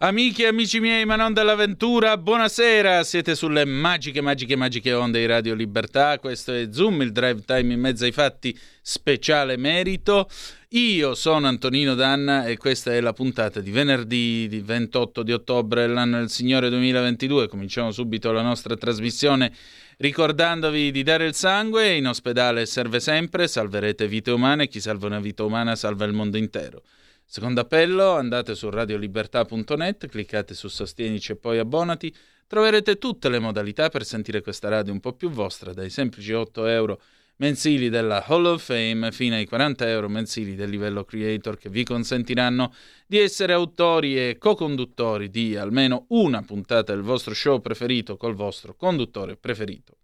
Amiche e amici miei, ma non dell'avventura, buonasera, siete sulle magiche, magiche, magiche onde di Radio Libertà, questo è Zoom, il drive time in mezzo ai fatti speciale merito. Io sono Antonino Danna e questa è la puntata di venerdì di 28 di ottobre dell'anno del Signore 2022. Cominciamo subito la nostra trasmissione ricordandovi di dare il sangue, in ospedale serve sempre, salverete vite umane, chi salva una vita umana salva il mondo intero. Secondo appello, andate su radiolibertà.net, cliccate su Sostienici e poi abbonati, troverete tutte le modalità per sentire questa radio un po' più vostra, dai semplici 8 euro mensili della Hall of Fame fino ai 40 euro mensili del livello creator che vi consentiranno di essere autori e co-conduttori di almeno una puntata del vostro show preferito col vostro conduttore preferito.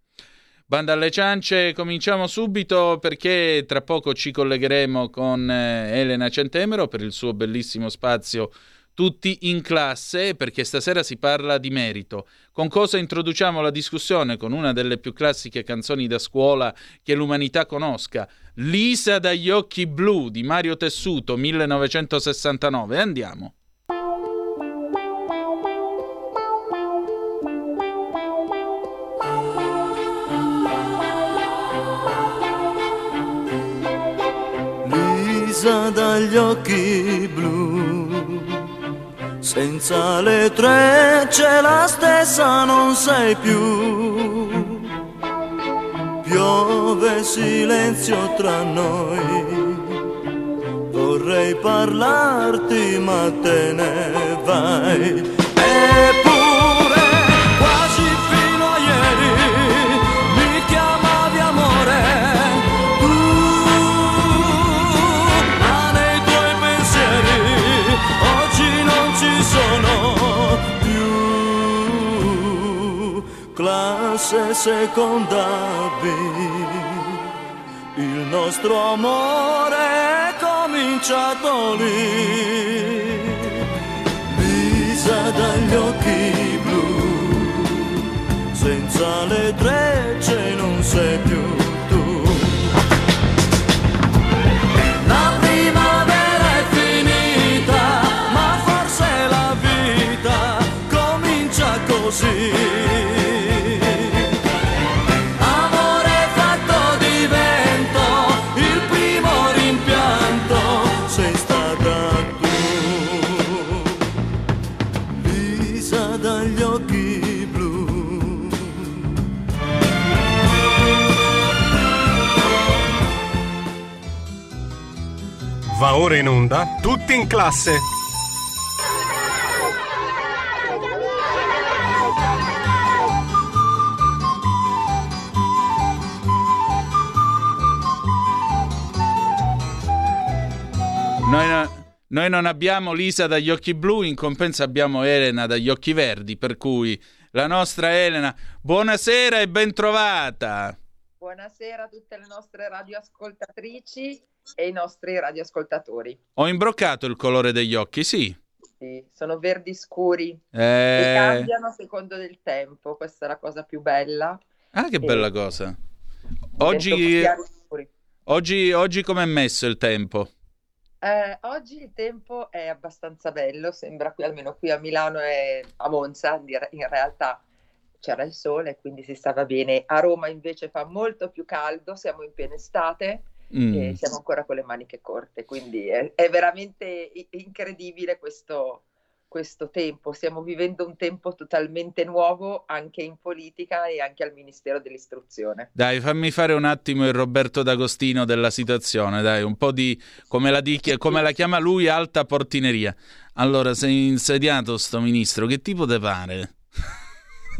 Banda alle ciance, cominciamo subito perché tra poco ci collegheremo con eh, Elena Centemero per il suo bellissimo spazio tutti in classe perché stasera si parla di merito. Con cosa introduciamo la discussione? Con una delle più classiche canzoni da scuola che l'umanità conosca, Lisa dagli occhi blu di Mario Tessuto 1969. Andiamo. Lisa dagli occhi blu, senza le trecce la stessa non sei più. Piove silenzio tra noi, vorrei parlarti ma te ne vai. Classe seconda B, il nostro amore è cominciato lì. Lisa dagli occhi blu, senza le trecce non sei più Va ora in onda tutti in classe. Noi, no- noi non abbiamo Lisa dagli occhi blu, in compenso abbiamo Elena dagli occhi verdi, per cui la nostra Elena, buonasera e bentrovata. Buonasera a tutte le nostre radioascoltatrici e i nostri radioascoltatori. Ho imbroccato il colore degli occhi, sì. Sì, sono verdi scuri e Eh... cambiano a secondo del tempo, questa è la cosa più bella. Ah, che Sì. bella cosa. Oggi, oggi, oggi com'è messo il tempo? Eh, oggi il tempo è abbastanza bello, sembra qui, almeno qui a Milano e a Monza, in realtà c'era il sole, quindi si stava bene. A Roma invece fa molto più caldo, siamo in piena estate Mm. siamo ancora con le maniche corte, quindi è, è veramente incredibile questo, questo tempo. Stiamo vivendo un tempo totalmente nuovo anche in politica e anche al Ministero dell'Istruzione. Dai, fammi fare un attimo il Roberto D'Agostino della situazione, dai, un po' di, come la, dichi- come la chiama lui, alta portineria. Allora, sei insediato sto ministro, che tipo te pare?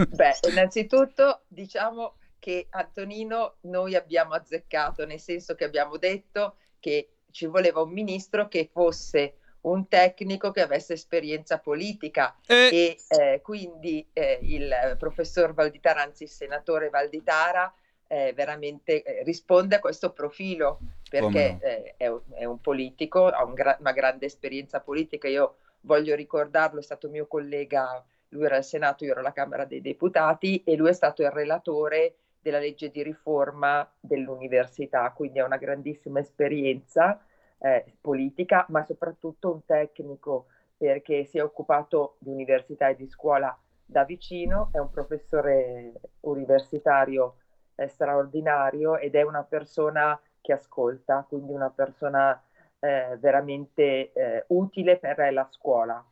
Beh, innanzitutto diciamo che Antonino noi abbiamo azzeccato, nel senso che abbiamo detto che ci voleva un ministro che fosse un tecnico che avesse esperienza politica E... e eh, quindi eh, il professor Valditara, anzi il senatore Valditara, eh, veramente eh, risponde a questo profilo perché no. eh, è, un, è un politico, ha un gra- una grande esperienza politica. Io voglio ricordarlo, è stato mio collega lui era al Senato, io ero alla Camera dei Deputati e lui è stato il relatore della legge di riforma dell'università, quindi ha una grandissima esperienza eh, politica, ma soprattutto un tecnico perché si è occupato di università e di scuola da vicino, è un professore universitario eh, straordinario ed è una persona che ascolta, quindi una persona eh, veramente eh, utile per la scuola.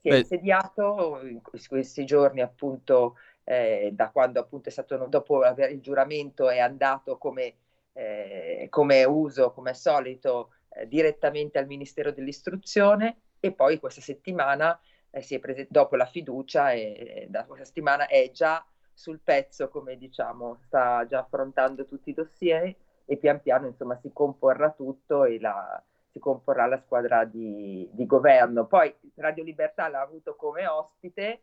Si è Beh. insediato in questi giorni appunto eh, da quando appunto è stato dopo il giuramento è andato come, eh, come uso, come solito, eh, direttamente al Ministero dell'Istruzione e poi questa settimana eh, si è prese- dopo la fiducia e da questa settimana è già sul pezzo, come diciamo, sta già affrontando tutti i dossier e pian piano insomma si comporrà tutto e la, si comporrà la squadra di, di, governo. Poi Radio Libertà l'ha avuto come ospite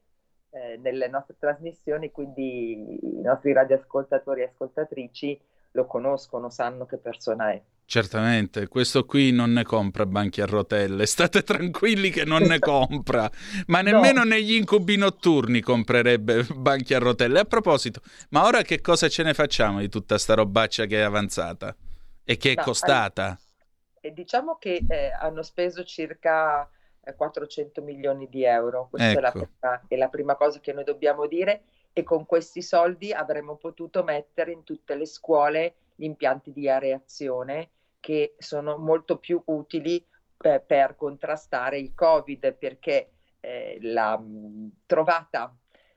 eh, nelle nostre trasmissioni, quindi i nostri radioascoltatori e ascoltatrici lo conoscono, sanno che persona è. Certamente, questo qui non ne compra banchi a rotelle, state tranquilli che non ne compra, ma nemmeno no. negli incubi notturni comprerebbe banchi a rotelle. A proposito, ma ora che cosa ce ne facciamo di tutta sta robaccia che è avanzata e che è no, costata? Eh, diciamo che eh, hanno speso circa 400 eh, milioni di euro, questa ecco. è, la ecco. prima, è la prima cosa che noi dobbiamo dire e con questi soldi avremmo potuto mettere in tutte le scuole gli impianti di areazione che sono molto più utili eh, per contrastare il Covid perché eh, la mh, trovata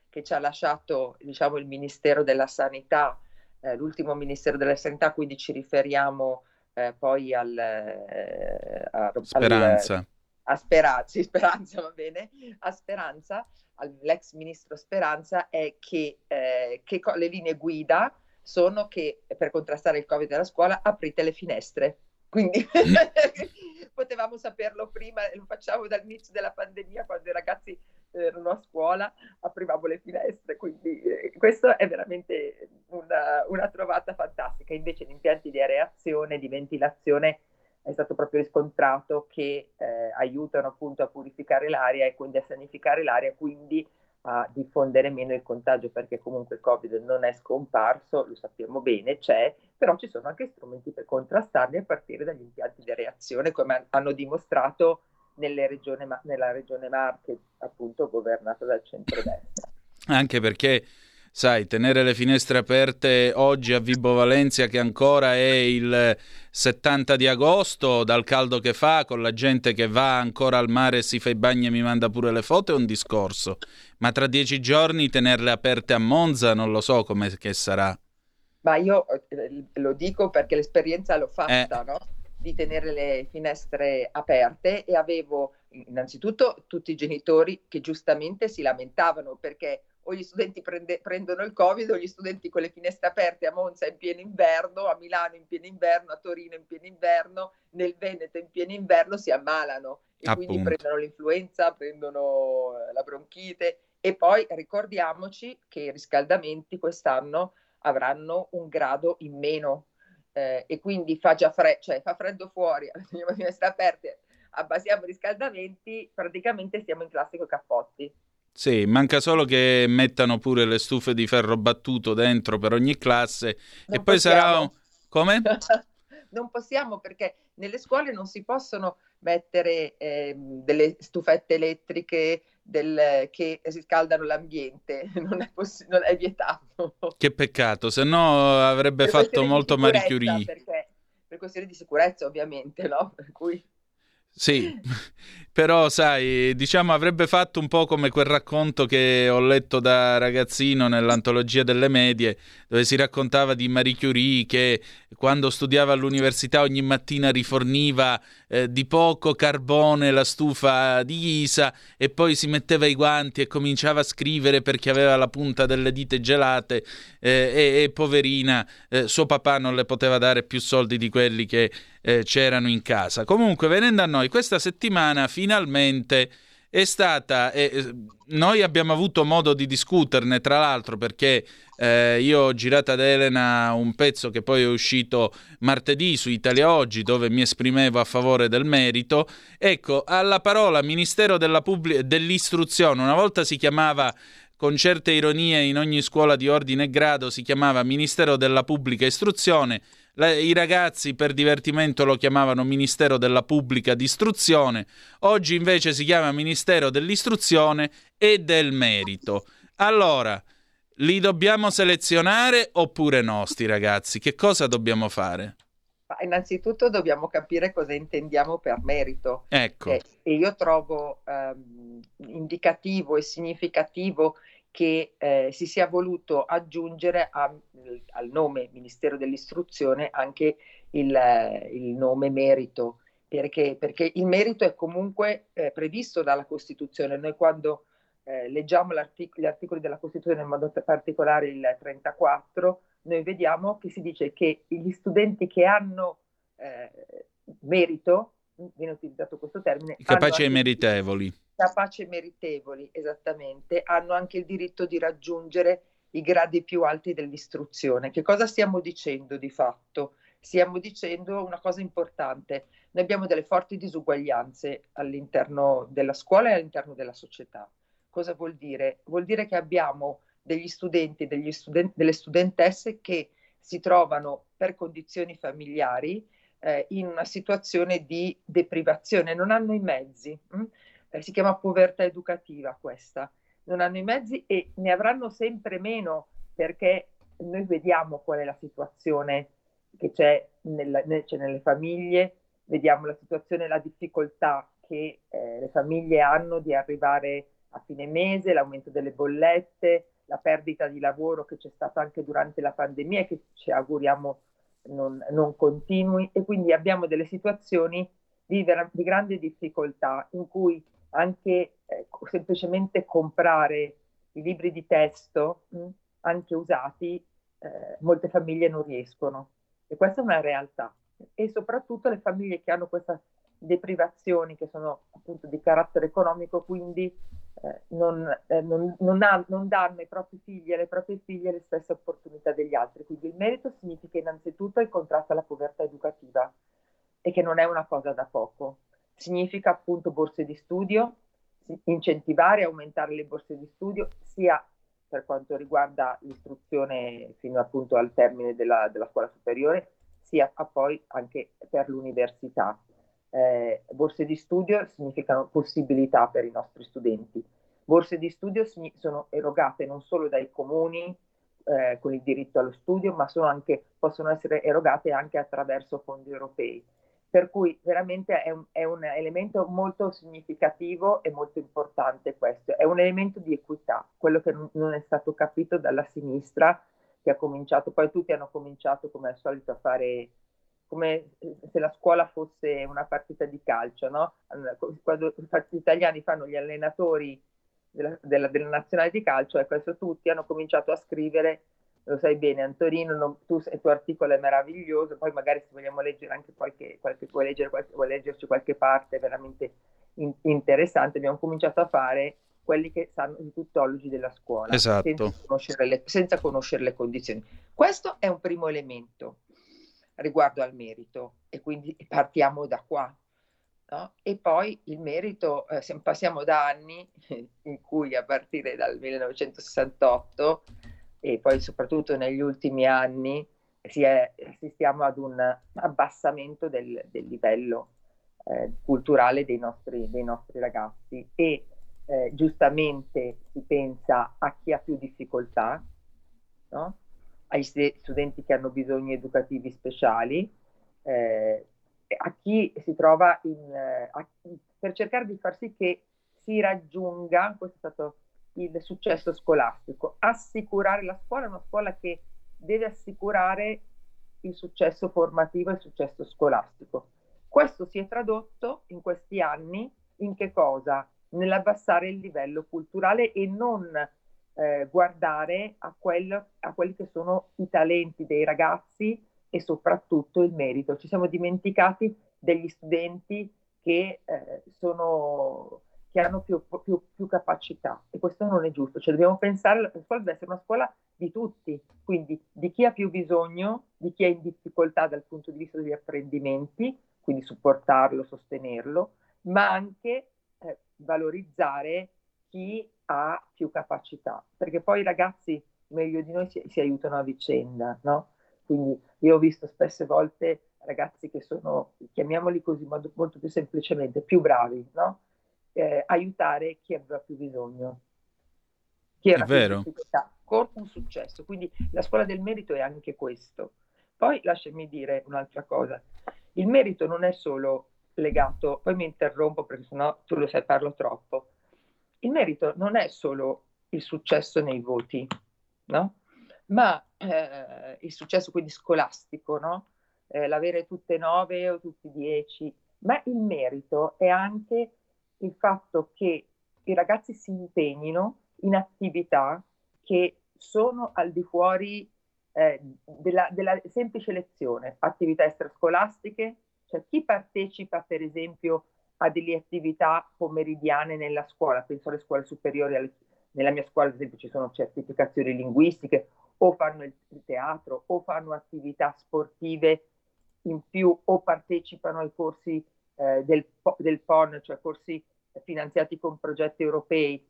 che ci ha lasciato diciamo, il Ministero della Sanità, eh, l'ultimo Ministero della Sanità, quindi ci riferiamo eh, poi al, eh, a, Speranza. Al, a Speranza, sì, Speranza va bene, a Speranza, all'ex ministro Speranza, è che, eh, che le linee guida sono che per contrastare il Covid nella scuola aprite le finestre. Quindi mm. potevamo saperlo prima, lo facciamo dall'inizio della pandemia quando i ragazzi erano a scuola, aprivamo le finestre, quindi eh, questo è veramente una, una, trovata fantastica. Invece gli impianti di areazione, di ventilazione è stato proprio riscontrato che eh, aiutano appunto a purificare l'aria e quindi a sanificare l'aria, quindi a diffondere meno il contagio perché comunque il Covid non è scomparso, lo sappiamo bene, c'è, però ci sono anche strumenti per contrastarli a partire dagli impianti di reazione, come hanno dimostrato regione, nella regione Marche, appunto governata dal centro-destra. Anche perché sai, tenere le finestre aperte oggi a Vibo Valencia che ancora è il 70 di agosto, dal caldo che fa, con la gente che va ancora al mare e si fa i bagni e mi manda pure le foto, è un discorso. Ma tra dieci giorni tenerle aperte a Monza non lo so come che sarà. Ma io eh, lo dico perché l'esperienza l'ho fatta, eh. no? Di tenere le finestre aperte e avevo innanzitutto tutti i genitori che giustamente si lamentavano perché o gli studenti prende, prendono il Covid o gli studenti con le finestre aperte a Monza in pieno inverno, a Milano in pieno inverno, a Torino in pieno inverno, nel Veneto in pieno inverno si ammalano e Appunto. quindi prendono l'influenza, prendono eh, la bronchite e poi ricordiamoci che i riscaldamenti quest'anno avranno un grado in meno eh, e quindi fa già freddo, cioè fa freddo fuori, le finestre aperte, abbassiamo i riscaldamenti, praticamente stiamo in classico cappotti. Sì, manca solo che mettano pure le stufe di ferro battuto dentro per ogni classe non e poi possiamo. sarà... Come? non possiamo perché nelle scuole non si possono mettere eh, delle stufette elettriche del, che riscaldano l'ambiente, non è, poss- non è vietato. Che peccato, se no avrebbe per fatto molto Marie Curie. Perché, per questioni di sicurezza ovviamente, no? Per cui... Sì, però sai, diciamo avrebbe fatto un po' come quel racconto che ho letto da ragazzino nell'antologia delle medie, dove si raccontava di Marie Curie che quando studiava all'università ogni mattina riforniva eh, di poco carbone la stufa di ghisa e poi si metteva i guanti e cominciava a scrivere perché aveva la punta delle dita gelate eh, e, e, poverina eh, suo papà non le poteva dare più soldi di quelli che eh, c'erano in casa. Comunque, venendo a noi, questa settimana finalmente è stata, eh, noi abbiamo avuto modo di discuterne tra l'altro perché eh, io ho girato ad Elena un pezzo che poi è uscito martedì su Italia Oggi dove mi esprimevo a favore del merito. Ecco, alla parola Ministero Pubblic- dell'Istruzione, una volta si chiamava con certe ironie in ogni scuola di ordine e grado si chiamava Ministero della Pubblica Istruzione, i ragazzi per divertimento lo chiamavano Ministero della Pubblica d'Istruzione, oggi invece si chiama Ministero dell'Istruzione e del Merito. Allora, li dobbiamo selezionare oppure no, sti ragazzi? Che cosa dobbiamo fare? Ma innanzitutto dobbiamo capire cosa intendiamo per merito. Ecco. Eh, e io trovo ehm, indicativo e significativo che eh, si sia voluto aggiungere a, al nome Ministero dell'Istruzione anche il, il nome merito, perché, perché, il merito è comunque eh, previsto dalla Costituzione. Noi quando eh, leggiamo gli articoli della Costituzione, in modo particolare il 34, noi vediamo che si dice che gli studenti che hanno eh, merito, viene utilizzato questo termine, capaci e meritevoli. Capaci e meritevoli, esattamente, hanno anche il diritto di raggiungere i gradi più alti dell'istruzione. Che cosa stiamo dicendo di fatto? Stiamo dicendo una cosa importante. Noi abbiamo delle forti disuguaglianze all'interno della scuola e all'interno della società. Cosa vuol dire? Vuol dire che abbiamo degli studenti, degli studen- delle studentesse che si trovano per condizioni familiari eh, in una situazione di deprivazione, non hanno i mezzi. Hm? Eh, si chiama povertà educativa questa. Non hanno i mezzi e ne avranno sempre meno perché noi vediamo qual è la situazione che c'è, nella, nel, c'è nelle famiglie, vediamo la situazione, la difficoltà che eh, le famiglie hanno di arrivare a fine mese, l'aumento delle bollette, la perdita di lavoro che c'è stata anche durante la pandemia e che ci auguriamo non, non continui e quindi abbiamo delle situazioni di, vera, di grande difficoltà in cui anche eh, semplicemente comprare i libri di testo, mh, anche usati, eh, molte famiglie non riescono. E questa è una realtà. E soprattutto le famiglie che hanno queste deprivazioni, che sono appunto di carattere economico, quindi eh, non, eh, non, non, ha, non, danno ai propri figli e alle proprie figlie le stesse opportunità degli altri. Quindi il merito significa innanzitutto il contrasto alla povertà educativa e che non è una cosa da poco. Significa appunto borse di studio, incentivare e aumentare le borse di studio sia per quanto riguarda l'istruzione fino appunto al termine della, della scuola superiore, sia poi anche per l'università eh, borse di studio significano possibilità per i nostri studenti. Borse di studio sono erogate non solo dai comuni eh, con il diritto allo studio, ma anche, possono essere erogate anche attraverso fondi europei. Per cui veramente è un, è un, elemento molto significativo e molto importante questo. È un elemento di equità, quello che non, è stato capito dalla sinistra che ha cominciato, poi tutti hanno cominciato come al solito a fare come se la scuola fosse una partita di calcio, no? Quando gli italiani fanno gli allenatori della, della, della, nazionale di calcio, ecco adesso tutti hanno cominciato a scrivere, lo sai bene Antonino, non, tu, il tuo articolo è meraviglioso, poi magari se vogliamo leggere anche qualche, qualche vuoi, leggere qualche, vuoi leggerci qualche parte veramente in, interessante, abbiamo cominciato a fare quelli che sanno i tuttologi della scuola, esatto. senza, conoscere le, senza conoscere le condizioni. Questo è un primo elemento riguardo al merito e quindi partiamo da qua. No? E poi il merito, eh, passiamo da anni in cui a partire dal 1968 e poi soprattutto negli ultimi anni si è, assistiamo ad un abbassamento del, del livello eh, culturale dei nostri, dei nostri, ragazzi e eh, giustamente si pensa a chi ha più difficoltà, no? ai studenti che hanno bisogni educativi speciali, eh, a chi si trova in, eh, a, per cercare di far sì che si raggiunga, questo è stato il successo scolastico, assicurare la scuola, una scuola che deve assicurare il successo formativo e il successo scolastico. Questo si è tradotto in questi anni in che cosa? Nell'abbassare il livello culturale e non eh, guardare a, quello, a quelli che sono i talenti dei ragazzi e soprattutto il merito. Ci siamo dimenticati degli studenti che eh, sono che hanno più, più, più, capacità e questo non è giusto, cioè dobbiamo pensare che la scuola deve essere una scuola di tutti, quindi di chi ha più bisogno, di chi è in difficoltà dal punto di vista degli apprendimenti, quindi supportarlo, sostenerlo, ma anche eh, valorizzare chi ha più capacità, perché poi i ragazzi meglio di noi si, si aiutano a vicenda, no? Quindi io ho visto spesse volte ragazzi che sono, chiamiamoli così molto, molto più semplicemente, più bravi, no? Eh, aiutare chi aveva più bisogno. Chi era è vero. con un successo. Quindi la scuola del merito è anche questo. Poi lasciami dire un'altra cosa. Il merito non è solo legato, poi mi interrompo perché sennò tu lo sai, parlo troppo. Il merito non è solo il successo nei voti, no? Ma eh, il successo quindi scolastico, no? Eh, l'avere tutte nove o tutti dieci, ma il merito è anche il fatto che i ragazzi si impegnino in attività che sono al di fuori eh, della, della, semplice lezione, attività extrascolastiche, cioè chi partecipa per esempio a delle attività pomeridiane nella scuola, penso alle scuole superiori, alle, nella mia scuola ad esempio ci sono certificazioni linguistiche, o fanno il, teatro, o fanno attività sportive in più, o partecipano ai corsi eh, del, del PON, cioè corsi finanziati con progetti europei.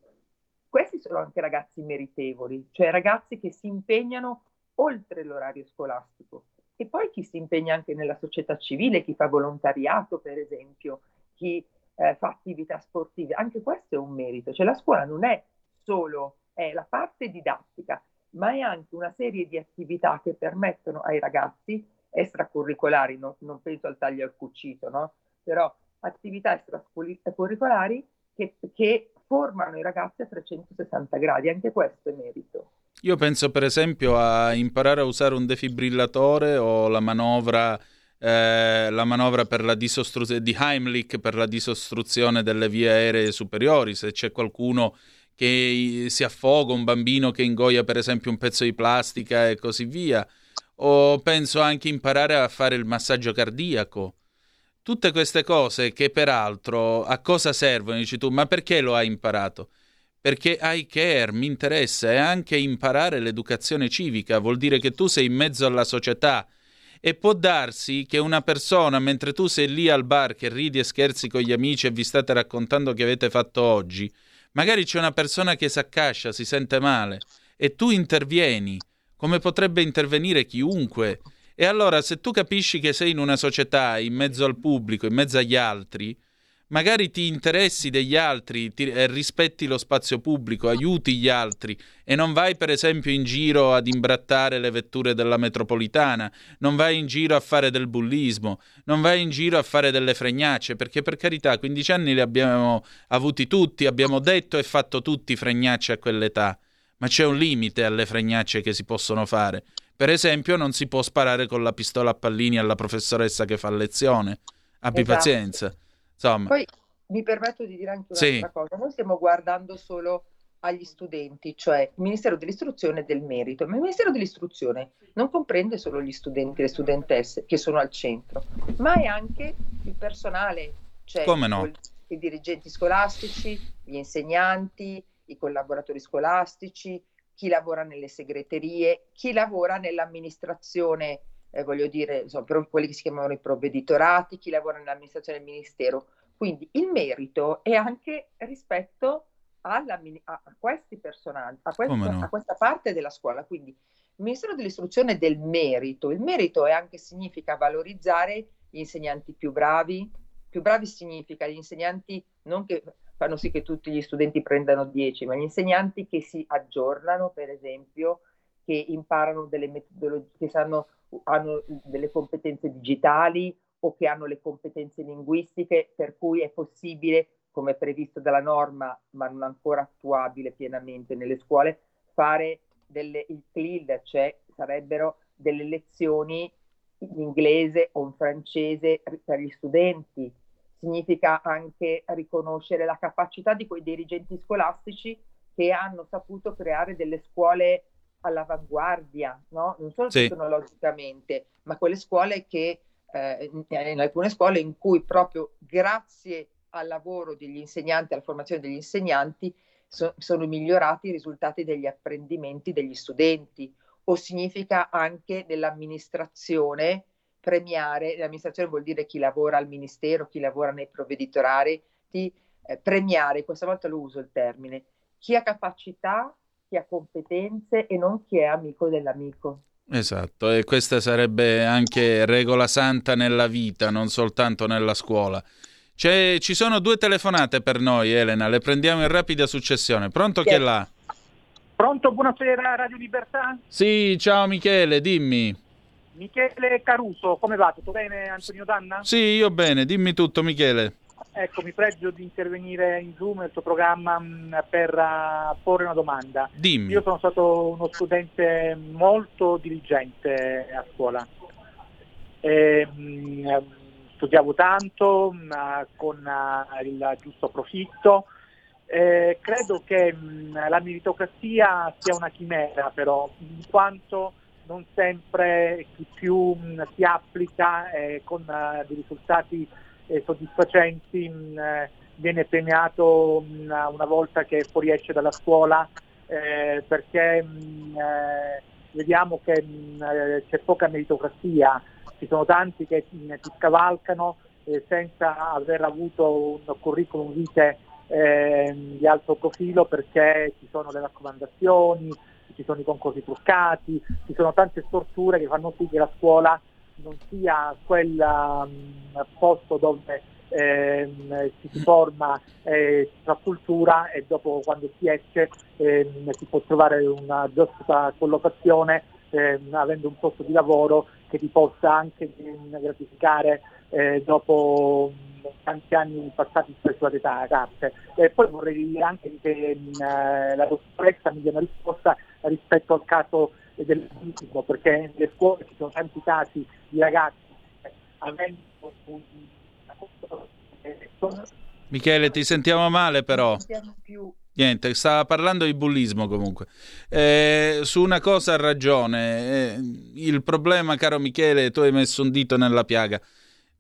Questi sono anche ragazzi meritevoli, cioè ragazzi che si impegnano oltre l'orario scolastico. E poi chi si impegna anche nella società civile, chi fa volontariato, per esempio, chi eh, fa attività sportive, anche questo è un merito. Cioè la scuola non è solo è la parte didattica, ma è anche una serie di attività che permettono ai ragazzi extracurricolari, no, non penso al taglio al cucito, no? Però attività extracurricolari che, che formano i ragazzi a 360 gradi, anche questo è merito. Io penso per esempio a imparare a usare un defibrillatore o la manovra, eh, la manovra disostruzione di Heimlich per la disostruzione delle vie aeree superiori, se c'è qualcuno che si affoga, un bambino che ingoia per esempio un pezzo di plastica e così via. O penso anche imparare a fare il massaggio cardiaco Tutte queste cose che peraltro a cosa servono? Dici tu, ma perché lo hai imparato? Perché I care, mi interessa, e anche imparare l'educazione civica vuol dire che tu sei in mezzo alla società e può darsi che una persona, mentre tu sei lì al bar che ridi e scherzi con gli amici e vi state raccontando che avete fatto oggi, magari c'è una persona che si accascia, si sente male e tu intervieni, come potrebbe intervenire chiunque e allora se tu capisci che sei in una società, in mezzo al pubblico, in mezzo agli altri, magari ti interessi degli altri, ti, eh, rispetti lo spazio pubblico, aiuti gli altri e non vai per esempio in giro ad imbrattare le vetture della metropolitana, non vai in giro a fare del bullismo, non vai in giro a fare delle fregnacce, perché per carità 15 anni li abbiamo avuti tutti, abbiamo detto e fatto tutti fregnacce a quell'età, ma c'è un limite alle fregnacce che si possono fare. Per esempio, non si può sparare con la pistola a pallini alla professoressa che fa lezione. Abbi esatto. pazienza. Insomma. Poi mi permetto di dire anche un'altra sì. cosa. Noi stiamo guardando solo agli studenti, cioè il Ministero dell'Istruzione e del Merito, ma il Ministero dell'Istruzione non comprende solo gli studenti e le studentesse che sono al centro, ma è anche il personale, cioè no? i dirigenti scolastici, gli insegnanti, i collaboratori scolastici, chi lavora nelle segreterie, chi lavora nell'amministrazione, eh, voglio dire, insomma, quelli che si chiamano i provveditorati, chi lavora nell'amministrazione del ministero. Quindi il merito è anche rispetto alla, a, questi personaggi, a, questo, no? a questa parte della scuola. Quindi il Ministero dell'Istruzione del merito. Il merito è anche significa valorizzare gli insegnanti più bravi. Più bravi significa gli insegnanti non che fanno sì che tutti gli studenti prendano 10, ma gli insegnanti che si aggiornano, per esempio, che imparano delle metodologie, che sanno, hanno delle competenze digitali o che hanno le competenze linguistiche, per cui è possibile, come previsto dalla norma, ma non ancora attuabile pienamente nelle scuole, fare delle, il CLIL, cioè sarebbero delle lezioni in inglese o in francese per gli studenti significa anche riconoscere la capacità di quei dirigenti scolastici che hanno saputo creare delle scuole all'avanguardia, no? non solo sì. tecnologicamente, ma quelle scuole che, eh, in alcune scuole in cui proprio grazie al lavoro degli insegnanti, alla formazione degli insegnanti, so, sono migliorati i risultati degli apprendimenti degli studenti o significa anche nell'amministrazione premiare, l'amministrazione vuol dire chi lavora al ministero, chi lavora nei provveditorati, eh, premiare, questa volta lo uso il termine, chi ha capacità, chi ha competenze e non chi è amico dell'amico. Esatto, e questa sarebbe anche regola santa nella vita, non soltanto nella scuola. C'è, ci sono due telefonate per noi, Elena, le prendiamo in rapida successione. Pronto chi è là? Pronto, buonasera Radio Libertà? Sì, ciao Michele, dimmi. Michele Caruso, come va? Tutto bene Antonio Danna? Sì, io bene, dimmi tutto Michele. Ecco, mi pregio di intervenire in Zoom nel tuo programma mm, per uh, porre una domanda. Dimmi. Io sono stato uno studente molto diligente a scuola. E, mh, mm, studiavo tanto, mh, mm, con uh, il giusto profitto. Eh, credo che la meritocrazia sia una chimera però, in quanto non sempre chi più mh, si applica eh, con uh, dei risultati eh, soddisfacenti mh, eh, viene premiato mh, una volta che fuoriesce dalla scuola eh, perché eh, vediamo che c'è poca meritocrazia, ci sono tanti che ti scavalcano senza aver avuto un curriculum vitae di alto profilo perché ci sono le raccomandazioni, ci sono i concorsi truccati, ci sono tante storture che fanno sì che la scuola non sia quel um, posto dove ehm, si forma, eh, cultura e dopo quando si esce ehm, si può trovare una giusta collocazione ehm, avendo un posto di lavoro che ti possa anche gratificare eh, dopo tanti anni passati sulla età carte. E poi vorrei dire anche che mh, eh, la dottoressa mi dia una risposta rispetto al caso del fisico, perché nelle scuole ci sono tanti casi di ragazzi eh, avendo un... Michele, ti sentiamo male però. Niente, stava parlando di bullismo comunque. Eh, su una cosa ha ragione. Eh, il problema, caro Michele, tu hai messo un dito nella piaga.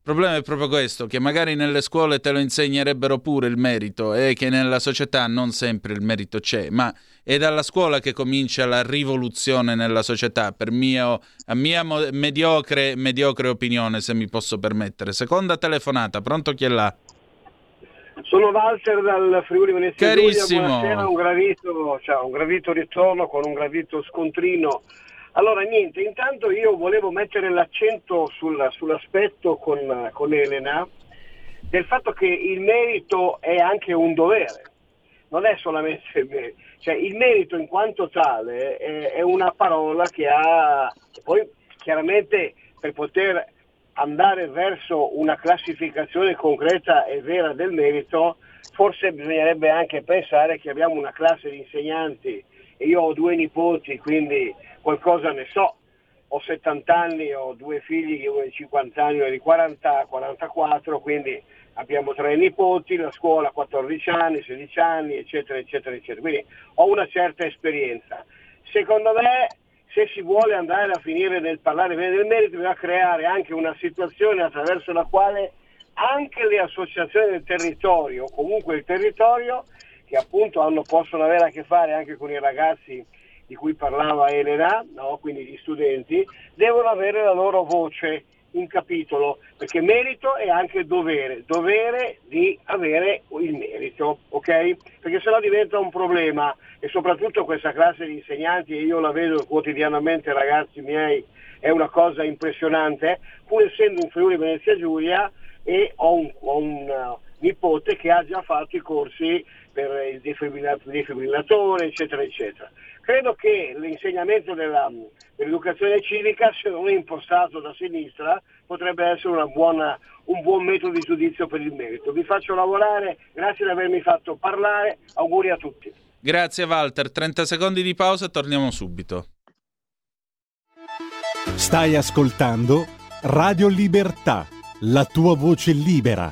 Il problema è proprio questo, che magari nelle scuole te lo insegnerebbero pure il merito e che nella società non sempre il merito c'è, ma è dalla scuola che comincia la rivoluzione nella società, per mio, a mia mediocre, mediocre opinione, se mi posso permettere. Seconda telefonata, pronto chi è là? Sono Walter dal Friuli Venezia Carissimo. Giulia, buonasera, un gravito, cioè, un gravito ritorno con un gravito scontrino allora niente, intanto io volevo mettere l'accento sul, sull'aspetto con, con Elena del fatto che il merito è anche un dovere, non è solamente il merito, cioè il merito in quanto tale è, è una parola che ha, poi chiaramente per poter andare verso una classificazione concreta e vera del merito, forse bisognerebbe anche pensare che abbiamo una classe di insegnanti e io ho due nipoti, quindi qualcosa ne so, ho 70 anni, ho due figli, uno di 50 anni, uno di 40, 44, quindi abbiamo tre nipoti, la scuola 14 anni, 16 anni, eccetera, eccetera, eccetera. Quindi ho una certa esperienza. Secondo me, se si vuole andare a finire nel parlare bene del merito, bisogna creare anche una situazione attraverso la quale anche le associazioni del territorio, o comunque il territorio, che appunto hanno, possono avere a che fare anche con i ragazzi di cui parlava Elena, no? quindi gli studenti, devono avere la loro voce in capitolo, perché merito è anche dovere, dovere di avere il merito, ok? Perché sennò diventa un problema e soprattutto questa classe di insegnanti, e io la vedo quotidianamente ragazzi miei, è una cosa impressionante, pur essendo un Friuli Venezia Giulia e ho un, ho un uh, nipote che ha già fatto i corsi per il defibrillatore, eccetera, eccetera. Credo che l'insegnamento della, dell'educazione civica, se non è impostato da sinistra, potrebbe essere buona, un buon metodo di giudizio per il merito. Vi faccio lavorare, grazie di avermi fatto parlare, auguri a tutti. Grazie Walter, 30 secondi di pausa e torniamo subito. Stai ascoltando Radio Libertà, la tua voce libera,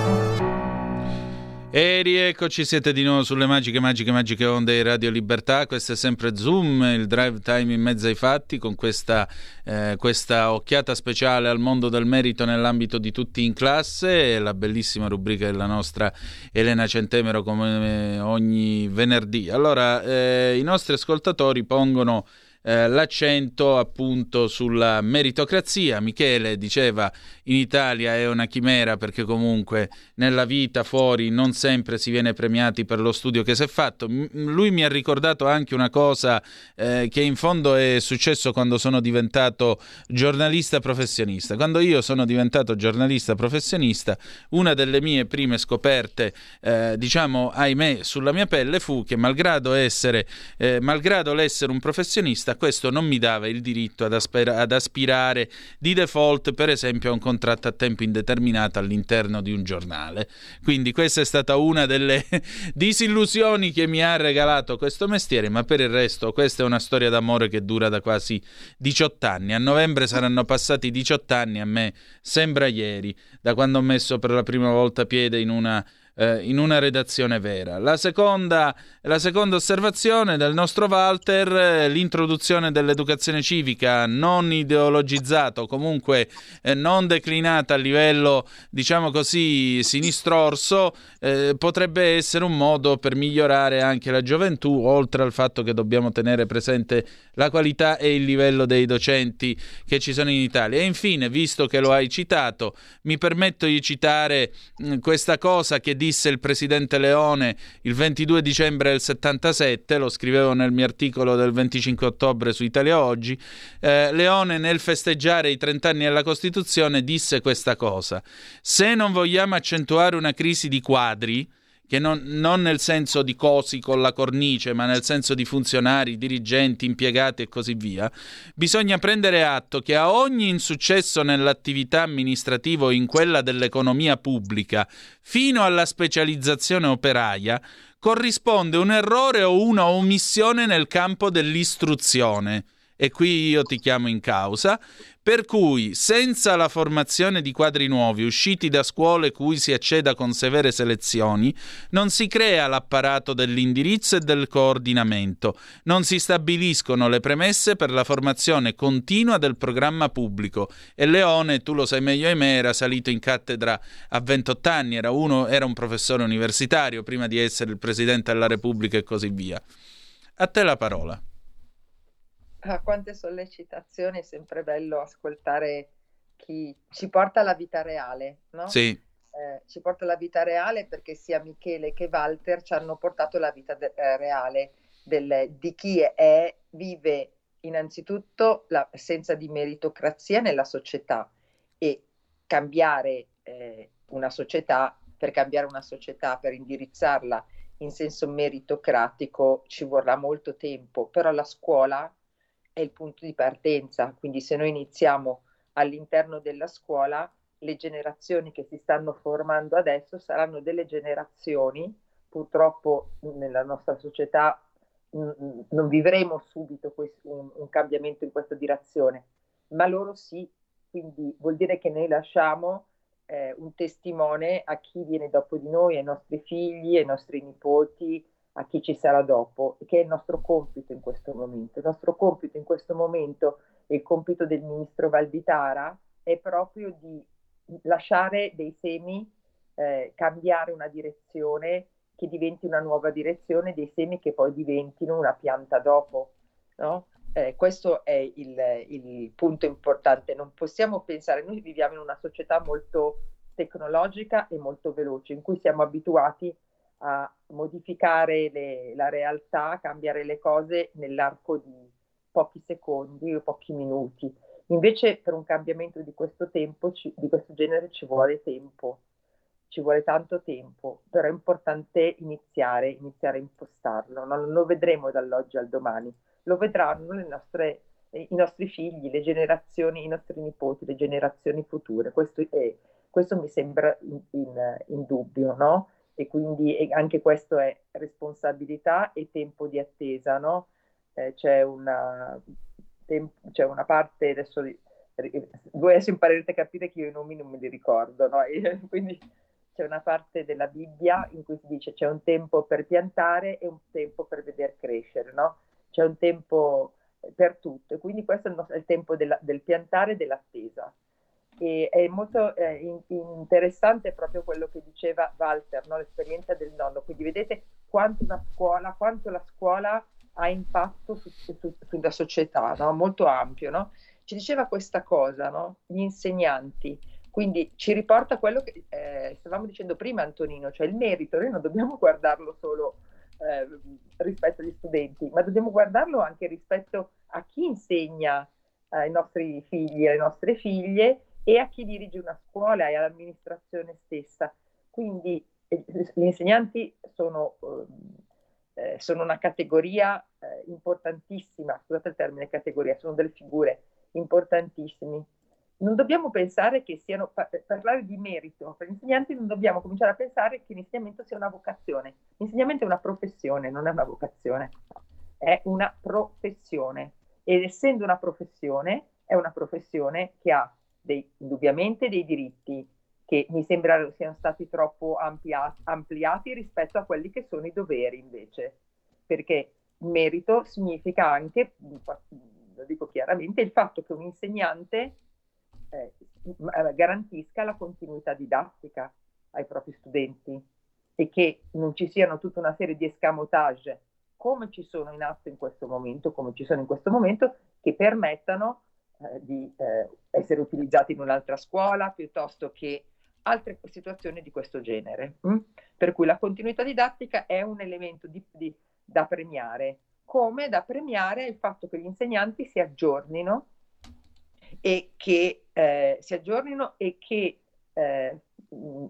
E rieccoci, siete di nuovo sulle magiche, magiche, magiche onde di Radio Libertà. Questo è sempre Zoom, il drive time in mezzo ai fatti, con questa, eh, questa occhiata speciale al mondo del merito nell'ambito di tutti in classe. La bellissima rubrica della nostra Elena Centemero, come ogni venerdì. Allora, eh, i nostri ascoltatori pongono eh, l'accento appunto sulla meritocrazia. Michele diceva in Italia è una chimera perché comunque nella vita fuori non sempre si viene premiati per lo studio che si è fatto. M- lui mi ha ricordato anche una cosa eh, che in fondo è successo quando sono diventato giornalista professionista. Quando io sono diventato giornalista professionista, una delle mie prime scoperte, eh, diciamo ahimè, sulla mia pelle fu che malgrado essere, eh, malgrado l'essere un professionista, vista, questo non mi dava il diritto ad, aspira- ad aspirare di default, per esempio, a un contratto a tempo indeterminato all'interno di un giornale. Quindi questa è stata una delle disillusioni che mi ha regalato questo mestiere, ma per il resto questa è una storia d'amore che dura da quasi 18 anni. A novembre saranno passati 18 anni, a me sembra ieri, da quando ho messo per la prima volta piede in una eh, in una redazione vera. La seconda, la seconda osservazione del nostro Walter, eh, l'introduzione dell'educazione civica non ideologizzata comunque eh, non declinata a livello, diciamo così, sinistrorso, eh, potrebbe essere un modo per migliorare anche la gioventù, oltre al fatto che dobbiamo tenere presente la qualità e il livello dei docenti che ci sono in Italia. E infine, visto che lo hai citato, mi permetto di citare mh, questa cosa che disse il presidente Leone il 22 dicembre del 77, lo scrivevo nel mio articolo del 25 ottobre su Italia Oggi, eh, Leone nel festeggiare i 30 anni della Costituzione disse questa cosa, se non vogliamo accentuare una crisi di quadri, che non, non, nel senso di cosi con la cornice, ma nel senso di funzionari, dirigenti, impiegati e così via, bisogna prendere atto che a ogni insuccesso nell'attività amministrativa o in quella dell'economia pubblica, fino alla specializzazione operaia, corrisponde un errore o una omissione nel campo dell'istruzione e qui io ti chiamo in causa, per cui senza la formazione di quadri nuovi usciti da scuole cui si acceda con severe selezioni, non si crea l'apparato dell'indirizzo e del coordinamento, non si stabiliscono le premesse per la formazione continua del programma pubblico e Leone, tu lo sai meglio di me, era salito in cattedra a 28 anni, era, uno, era un professore universitario prima di essere il Presidente della Repubblica e così via. A te la parola. Ah, quante sollecitazioni, è sempre bello ascoltare chi ci porta alla vita reale, no? Sì. Eh, ci porta alla vita reale perché sia Michele che Walter ci hanno portato alla vita de- eh, reale del, di chi è, vive innanzitutto l'assenza di meritocrazia nella società e cambiare eh, una società, per cambiare una società, per indirizzarla in senso meritocratico ci vorrà molto tempo, però la scuola è il punto di partenza, quindi se noi iniziamo all'interno della scuola, le generazioni che si stanno formando adesso saranno delle generazioni, purtroppo nella nostra società non vivremo subito un, un cambiamento in questa direzione, ma loro sì, quindi vuol dire che noi lasciamo eh, un testimone a chi viene dopo di noi, ai nostri figli, ai nostri nipoti, a chi ci sarà dopo, che è il nostro compito in questo momento. Il nostro compito in questo momento e il compito del ministro Valditara è proprio di lasciare dei semi, eh, cambiare una direzione che diventi una nuova direzione, dei semi che poi diventino una pianta dopo. No? Eh, questo è il, il punto importante. Non possiamo pensare, noi viviamo in una società molto tecnologica e molto veloce, in cui siamo abituati a a modificare le, la realtà, cambiare le cose nell'arco di, pochi secondi o pochi minuti. Invece per un cambiamento di questo tempo, ci, di questo genere ci vuole tempo, ci vuole tanto tempo, però è importante iniziare, iniziare a impostarlo, non lo vedremo dall'oggi al domani, lo vedranno nostre, i nostri figli, le generazioni, i nostri nipoti, le generazioni future. Questo, è, questo mi sembra in, in, in dubbio, no? E quindi anche questo è responsabilità e tempo di attesa, no? Eh, c'è una c'è una parte, adesso voi adesso imparerete a capire che io i nomi non me li ricordo, no? quindi c'è una parte della Bibbia in cui si dice c'è un tempo per piantare e un tempo per vedere crescere, no? C'è un tempo per tutto, e quindi questo è il, nostro, il tempo della, del piantare e dell'attesa. E è molto eh, in, interessante proprio quello che diceva Walter, no? l'esperienza del nonno. Quindi vedete quanto scuola, quanto la scuola ha impatto su, su, sulla società, no? molto ampio. No? Ci diceva questa cosa, gli insegnanti, quindi ci riporta quello che eh, stavamo dicendo prima Antonino, cioè il merito, noi non dobbiamo guardarlo solo eh, rispetto agli studenti, ma dobbiamo guardarlo anche rispetto a chi insegna ai nostri figli, alle nostre figlie e a chi dirige una scuola e all'amministrazione stessa. Quindi eh, gli insegnanti sono... Eh, eh, sono una categoria eh, importantissima, scusate il termine categoria, sono delle figure importantissime. Non dobbiamo pensare che siano, per parlare di merito per gli insegnanti, non dobbiamo cominciare a pensare che l'insegnamento sia una vocazione. L'insegnamento è una professione, non è una vocazione, è una professione. Ed essendo una professione, è una professione che ha dei, indubbiamente dei diritti, che mi sembra siano stati troppo amplia- ampliati rispetto a quelli che sono i doveri invece, perché merito significa anche, lo dico chiaramente, il fatto che un insegnante eh, garantisca la continuità didattica ai propri studenti e che non ci siano tutta una serie di escamotage come ci sono in atto in questo momento, come ci sono in questo momento, che permettano eh, di eh, essere utilizzati in un'altra scuola piuttosto che altre situazioni di questo genere. Mm? Per cui la continuità didattica è un elemento di, di, da premiare, come da premiare il fatto che gli insegnanti si aggiornino e che eh, si aggiornino e che eh, mh,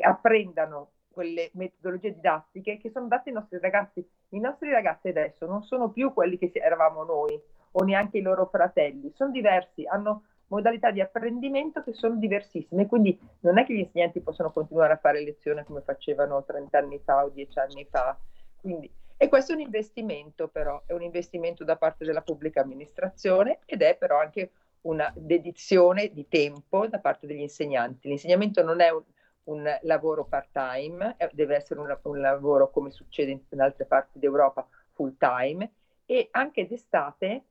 apprendano quelle metodologie didattiche che sono date ai nostri ragazzi. I nostri ragazzi adesso non sono più quelli che eravamo noi o neanche i loro fratelli, sono diversi, hanno modalità di apprendimento che sono diversissime, quindi non è che gli insegnanti possono continuare a fare lezione come facevano 30 anni fa o 10 anni fa. Quindi, e questo è un investimento però, è un investimento da parte della pubblica amministrazione ed è però anche una dedizione di tempo da parte degli insegnanti. L'insegnamento non è un, un lavoro part-time, deve essere un, un lavoro come succede in, in altre parti d'Europa full-time e anche d'estate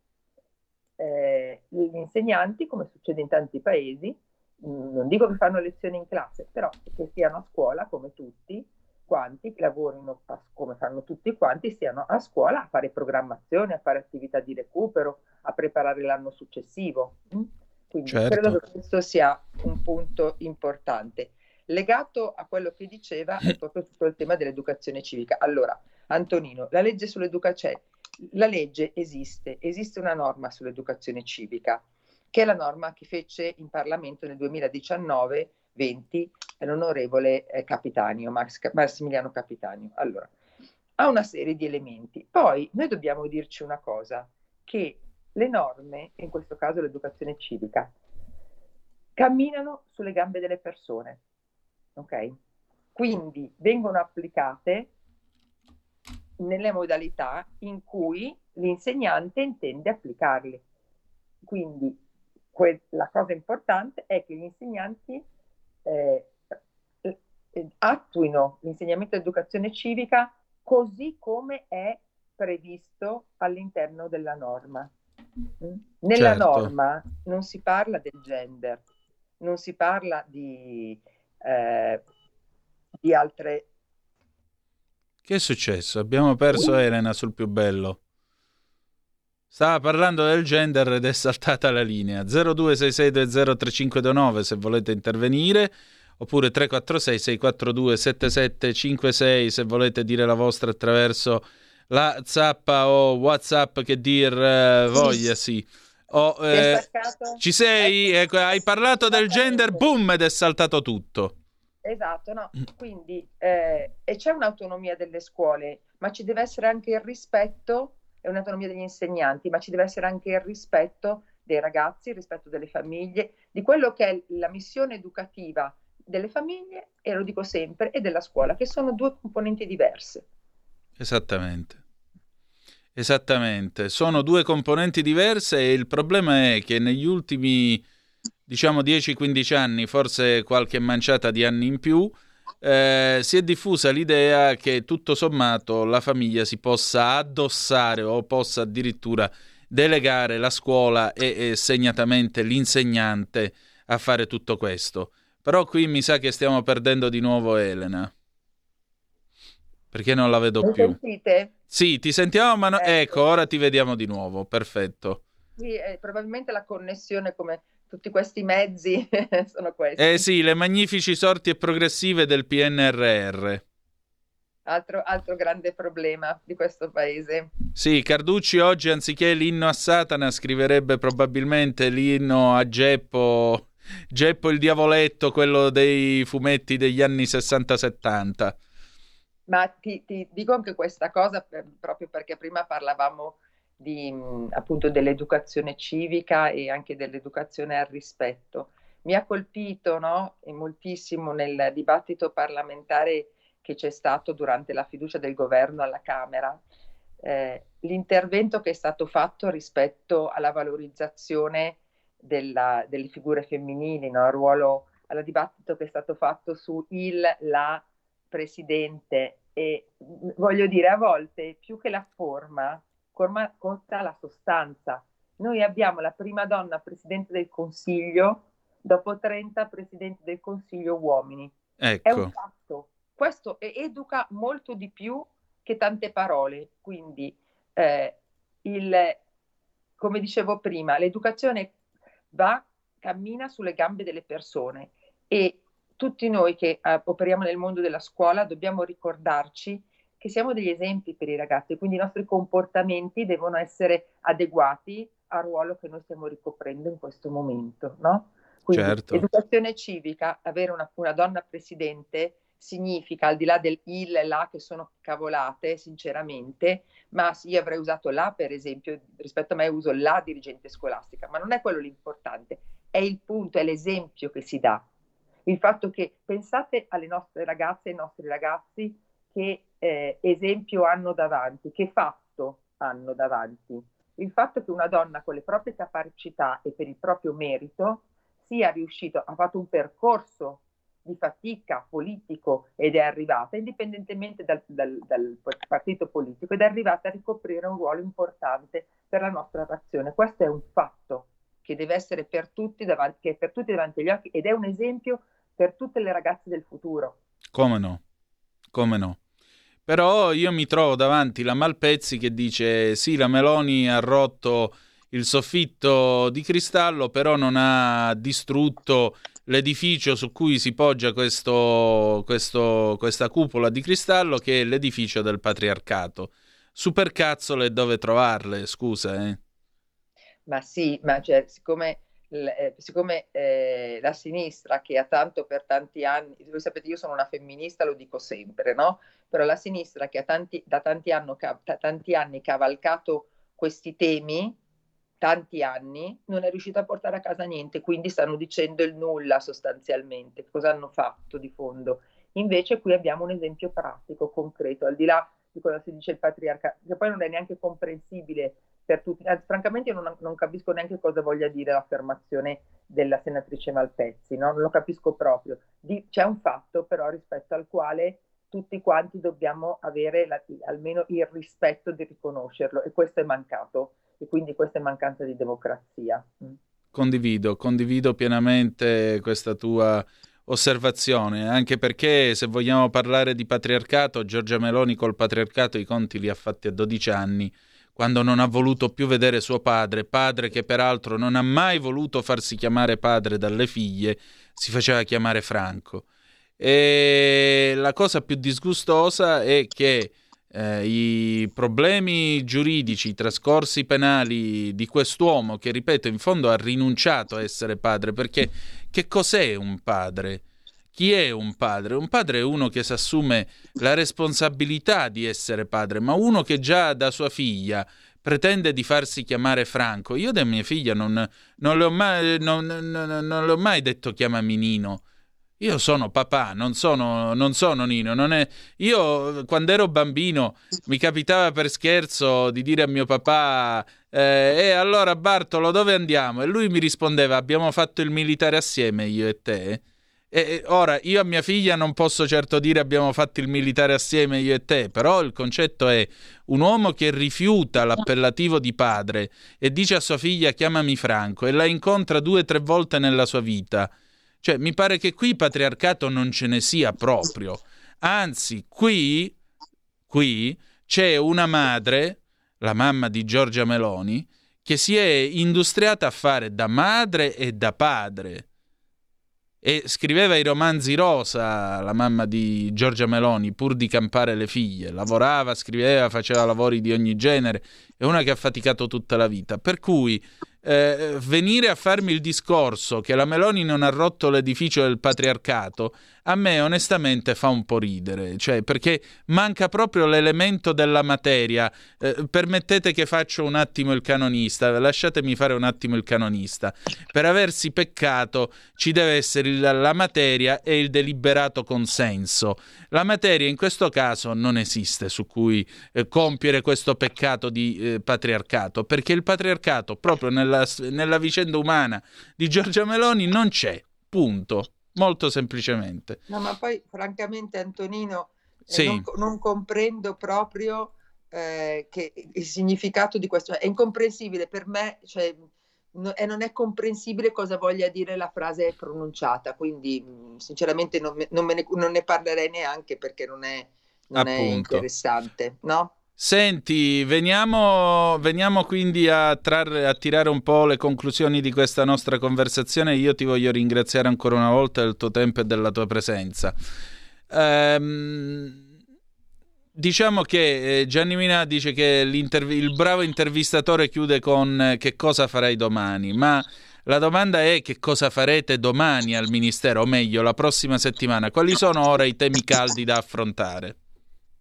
eh, gli insegnanti, come succede in tanti paesi, mm, non dico che fanno lezioni in classe, però che siano a scuola come tutti quanti, che lavorino a, come fanno tutti quanti, siano a scuola a fare programmazione, a fare attività di recupero, a preparare l'anno successivo. Mm? Quindi certo. credo che questo sia un punto importante. Legato a quello che diceva è proprio tutto il tema dell'educazione civica. Allora, Antonino, la legge sull'educazione, la legge esiste, esiste una norma sull'educazione civica, che è la norma che fece in Parlamento nel 2019-20 l'onorevole eh, Capitanio, Max, Massimiliano Capitanio. Allora, ha una serie di elementi. Poi noi dobbiamo dirci una cosa, che le norme, in questo caso l'educazione civica, camminano sulle gambe delle persone, ok? Quindi vengono applicate nelle modalità in cui l'insegnante intende applicarli. Quindi que- la cosa importante è che gli insegnanti eh, eh, attuino l'insegnamento di educazione civica così come è previsto all'interno della norma. Mm? Nella certo. norma non si parla del gender, non si parla di, eh, di altre che è successo? Abbiamo perso Elena sul più bello. Stava parlando del gender ed è saltata la linea. 0266203529 se volete intervenire, oppure 346 642 7756 se volete dire la vostra attraverso la zappa o whatsapp che dir eh, voglia sì. Oh, eh, ci sei? Ecco, hai parlato del gender, boom, ed è saltato tutto. Esatto, no. Quindi eh, e c'è un'autonomia delle scuole, ma ci deve essere anche il rispetto, è un'autonomia degli insegnanti, ma ci deve essere anche il rispetto dei ragazzi, il rispetto delle famiglie, di quello che è la missione educativa delle famiglie, e lo dico sempre, e della scuola, che sono due componenti diverse. Esattamente. Esattamente, sono due componenti diverse e il problema è che negli ultimi, diciamo, 10-15 anni, forse qualche manciata di anni in più, eh, si è diffusa l'idea che tutto sommato la famiglia si possa addossare o possa addirittura delegare la scuola e, e segnatamente l'insegnante a fare tutto questo. Però qui mi sa che stiamo perdendo di nuovo Elena. Perché non la vedo Mi più. sentite? Sì, ti sentiamo, ma no... Ecco. ecco, ora ti vediamo di nuovo. Perfetto. Sì, eh, probabilmente la connessione come tutti questi mezzi sono questi. Eh sì, le magnifici sorti e progressive del PNRR. Altro, altro grande problema di questo paese. Sì, Carducci oggi anziché l'inno a Satana scriverebbe probabilmente l'inno a Geppo, Geppo il diavoletto, quello dei fumetti degli anni 60-70. Ma ti, ti dico anche questa cosa per- proprio perché prima parlavamo di, appunto dell'educazione civica e anche dell'educazione al rispetto. Mi ha colpito, no, moltissimo nel dibattito parlamentare che c'è stato durante la fiducia del governo alla Camera, eh, l'intervento che è stato fatto rispetto alla valorizzazione della- delle figure femminili, no? Il ruolo, al dibattito che è stato fatto su il, la presidente e voglio dire, a volte più che la forma, conta la sostanza. Noi abbiamo la prima donna presidente del Consiglio dopo 30 presidenti del Consiglio uomini. È un Ecco, fatto. Questo educa molto di più che tante parole. Quindi, eh, il, come dicevo prima, l'educazione va, cammina sulle gambe delle persone e tutti noi che eh, operiamo nel mondo della scuola dobbiamo ricordarci che siamo degli esempi per i ragazzi, quindi i nostri comportamenti devono essere adeguati al ruolo che noi stiamo ricoprendo in questo momento, no? Quindi Certo. educazione civica, avere una, una donna presidente significa, al di là del il e la che sono cavolate, sinceramente, ma sì, io avrei usato la, per esempio, rispetto a me uso la dirigente scolastica, ma non è quello l'importante, è il punto, è l'esempio che si dà. Il fatto che pensate alle nostre ragazze e ai nostri ragazzi che eh, esempio hanno davanti, che fatto hanno davanti. Il fatto che una donna con le proprie capacità e per il proprio merito sia riuscito, ha fatto un percorso di fatica politico ed è arrivata, indipendentemente dal, dal- dal partito politico, ed è arrivata a ricoprire un ruolo importante per la nostra nazione. Questo è un fatto che deve essere per tutti davanti, che è per tutti davanti agli occhi ed è un esempio per tutte le ragazze del futuro. come no, come no. Però io mi trovo davanti la Malpezzi che dice sì, la Meloni ha rotto il soffitto di cristallo, però non ha distrutto l'edificio su cui si poggia questo- questo- questa cupola di cristallo che è l'edificio del patriarcato. Supercazzole dove trovarle, scusa, eh. Ma sì, ma cioè, siccome, siccome eh, la sinistra che ha tanto per tanti anni, voi sapete, io sono una femminista, lo dico sempre, no? Però la sinistra che ha tanti, da tanti, anno, da tanti anni cavalcato questi temi, tanti anni, non è riuscita a portare a casa niente, quindi stanno dicendo il nulla sostanzialmente. Cosa hanno fatto di fondo? Invece qui abbiamo un esempio pratico, concreto, al di là di cosa si dice il patriarcato, che poi non è neanche comprensibile per tutti. Anzi, francamente io non, non capisco neanche cosa voglia dire l'affermazione della senatrice Malpezzi, no? non lo capisco proprio. Di- c'è un fatto però rispetto al quale tutti quanti dobbiamo avere la- almeno il rispetto di riconoscerlo e questo è mancato e quindi questa è mancanza di democrazia. Mm. Condivido, condivido pienamente questa tua osservazione, anche perché se vogliamo parlare di patriarcato, Giorgia Meloni col patriarcato i conti li ha fatti a 12 anni, quando non ha voluto più vedere suo padre, padre che peraltro non ha mai voluto farsi chiamare padre dalle figlie, si faceva chiamare Franco. E la cosa più disgustosa è che eh, i problemi giuridici, i trascorsi penali di quest'uomo che, ripeto, in fondo ha rinunciato a essere padre, perché che cos'è un padre? Chi è un padre? Un padre è uno che si assume la responsabilità di essere padre, ma uno che già da sua figlia pretende di farsi chiamare Franco. Io da mia figlia non, non, le, ho mai, non, non, le ho mai detto chiamami Nino io sono papà, non sono, non sono Nino. Non è... Io quando ero bambino mi capitava per scherzo di dire a mio papà: eh, eh, allora Bartolo, dove andiamo? E lui mi rispondeva: Abbiamo fatto il militare assieme, io e te. E ora io a mia figlia non posso certo dire abbiamo fatto il militare assieme io e te, però il concetto è un uomo che rifiuta l'appellativo di padre e dice a sua figlia chiamami Franco e la incontra due o tre volte nella sua vita cioè, mi pare che qui patriarcato non ce ne sia proprio. Anzi, qui, qui c'è una madre, la mamma di Giorgia Meloni, che si è industriata a fare da madre e da padre. E scriveva i romanzi rosa, la mamma di Giorgia Meloni, pur di campare le figlie. Lavorava, scriveva, faceva lavori di ogni genere. È una che ha faticato tutta la vita. Per cui eh, venire a farmi il discorso che la Meloni non ha rotto l'edificio del patriarcato a me onestamente fa un po' ridere, cioè perché manca proprio l'elemento della materia. Eh, permettete che faccio un attimo il canonista, lasciatemi fare un attimo il canonista. Per aversi peccato ci deve essere il, la materia e il deliberato consenso. La materia in questo caso non esiste su cui eh, compiere questo peccato di eh, patriarcato, perché il patriarcato proprio nella, nella vicenda umana di Giorgia Meloni non c'è. Punto molto semplicemente. No, ma poi francamente Antonino eh, sì. non, non, comprendo proprio eh, che il significato di questo, è incomprensibile per me, cioè, no, e non è comprensibile cosa voglia dire la frase pronunciata, quindi mm, sinceramente non, me, non, me ne, non ne, parlerei neanche perché non è, non è interessante, no? Senti, veniamo, veniamo quindi a, trarre, a, tirare un po' le conclusioni di questa nostra conversazione. Io ti voglio ringraziare ancora una volta del tuo tempo e della tua presenza. Ehm, diciamo che eh, Gianni Mina dice che il bravo intervistatore chiude con eh, che cosa farai domani, ma la domanda è che cosa farete domani al Ministero, o meglio la prossima settimana. Quali sono ora i temi caldi da affrontare?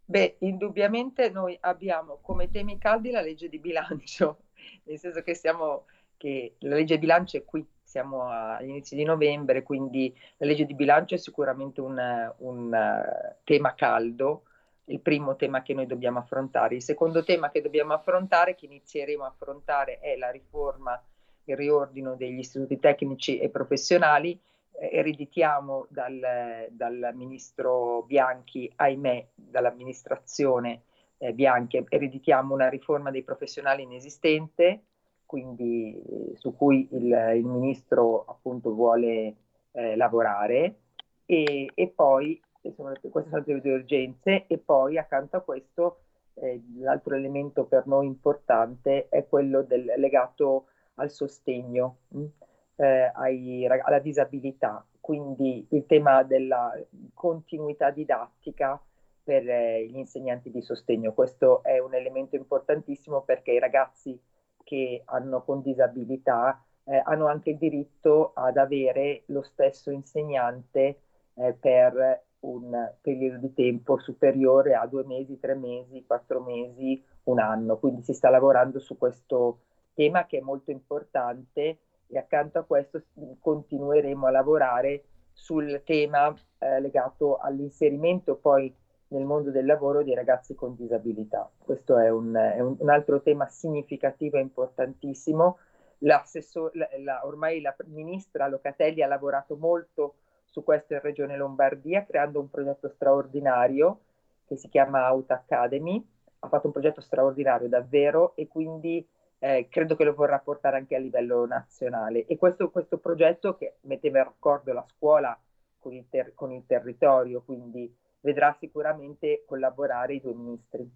Beh, indubbiamente noi abbiamo come temi caldi la legge di bilancio, nel senso che, siamo, che la legge di bilancio è qui, siamo agli inizi di novembre, quindi la legge di bilancio è sicuramente un, un uh, tema caldo, il primo tema che noi dobbiamo affrontare. Il secondo tema che dobbiamo affrontare, che inizieremo a affrontare, è la riforma, il riordino degli istituti tecnici e professionali ereditiamo dal, dal, ministro Bianchi, ahimè, dall'amministrazione eh, Bianchi, ereditiamo una riforma dei professionali inesistente, quindi eh, su cui il, il, ministro appunto vuole eh, lavorare e, e poi, insomma, queste sono le due urgenze, e poi accanto a questo eh, l'altro elemento per noi importante è quello del, legato al sostegno. Mh? Eh, ai, alla disabilità, quindi il tema della continuità didattica per eh, gli insegnanti di sostegno. Questo è un elemento importantissimo perché i ragazzi che hanno con disabilità eh, hanno anche il diritto ad avere lo stesso insegnante eh, per un periodo di tempo superiore a due mesi, tre mesi, quattro mesi, un anno. Quindi si sta lavorando su questo tema che è molto importante e accanto a questo continueremo a lavorare sul tema eh, legato all'inserimento poi nel mondo del lavoro dei ragazzi con disabilità. Questo è un, è un, un altro tema significativo e importantissimo. La, ormai la ministra Locatelli ha lavorato molto su questo in Regione Lombardia, creando un progetto straordinario che si chiama Out Academy. Ha fatto un progetto straordinario davvero e quindi eh, credo che lo vorrà portare anche a livello nazionale. E questo, questo progetto che metteva in raccordo la scuola con il, ter- con il territorio, quindi vedrà sicuramente collaborare i due ministri.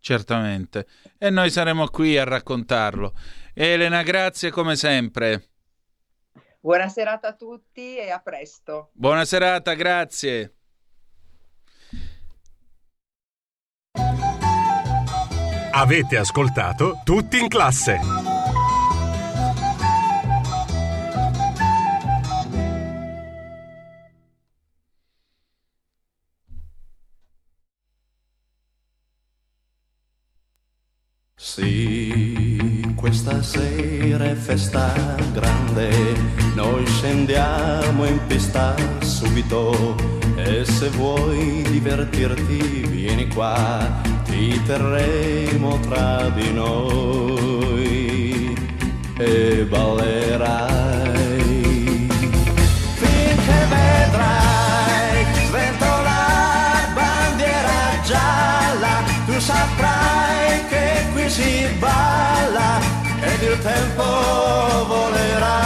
Certamente. E noi saremo qui a raccontarlo. Elena, grazie come sempre. Buona serata a tutti e a presto. Buona serata, grazie. Avete ascoltato tutti in classe. Sì, questa sera è festa grande, noi scendiamo in pista subito. E se vuoi divertirti vieni qua, ti terremo tra di noi e ballerai. Finché vedrai sventolare bandiera gialla, tu saprai che qui si balla ed il tempo volerà.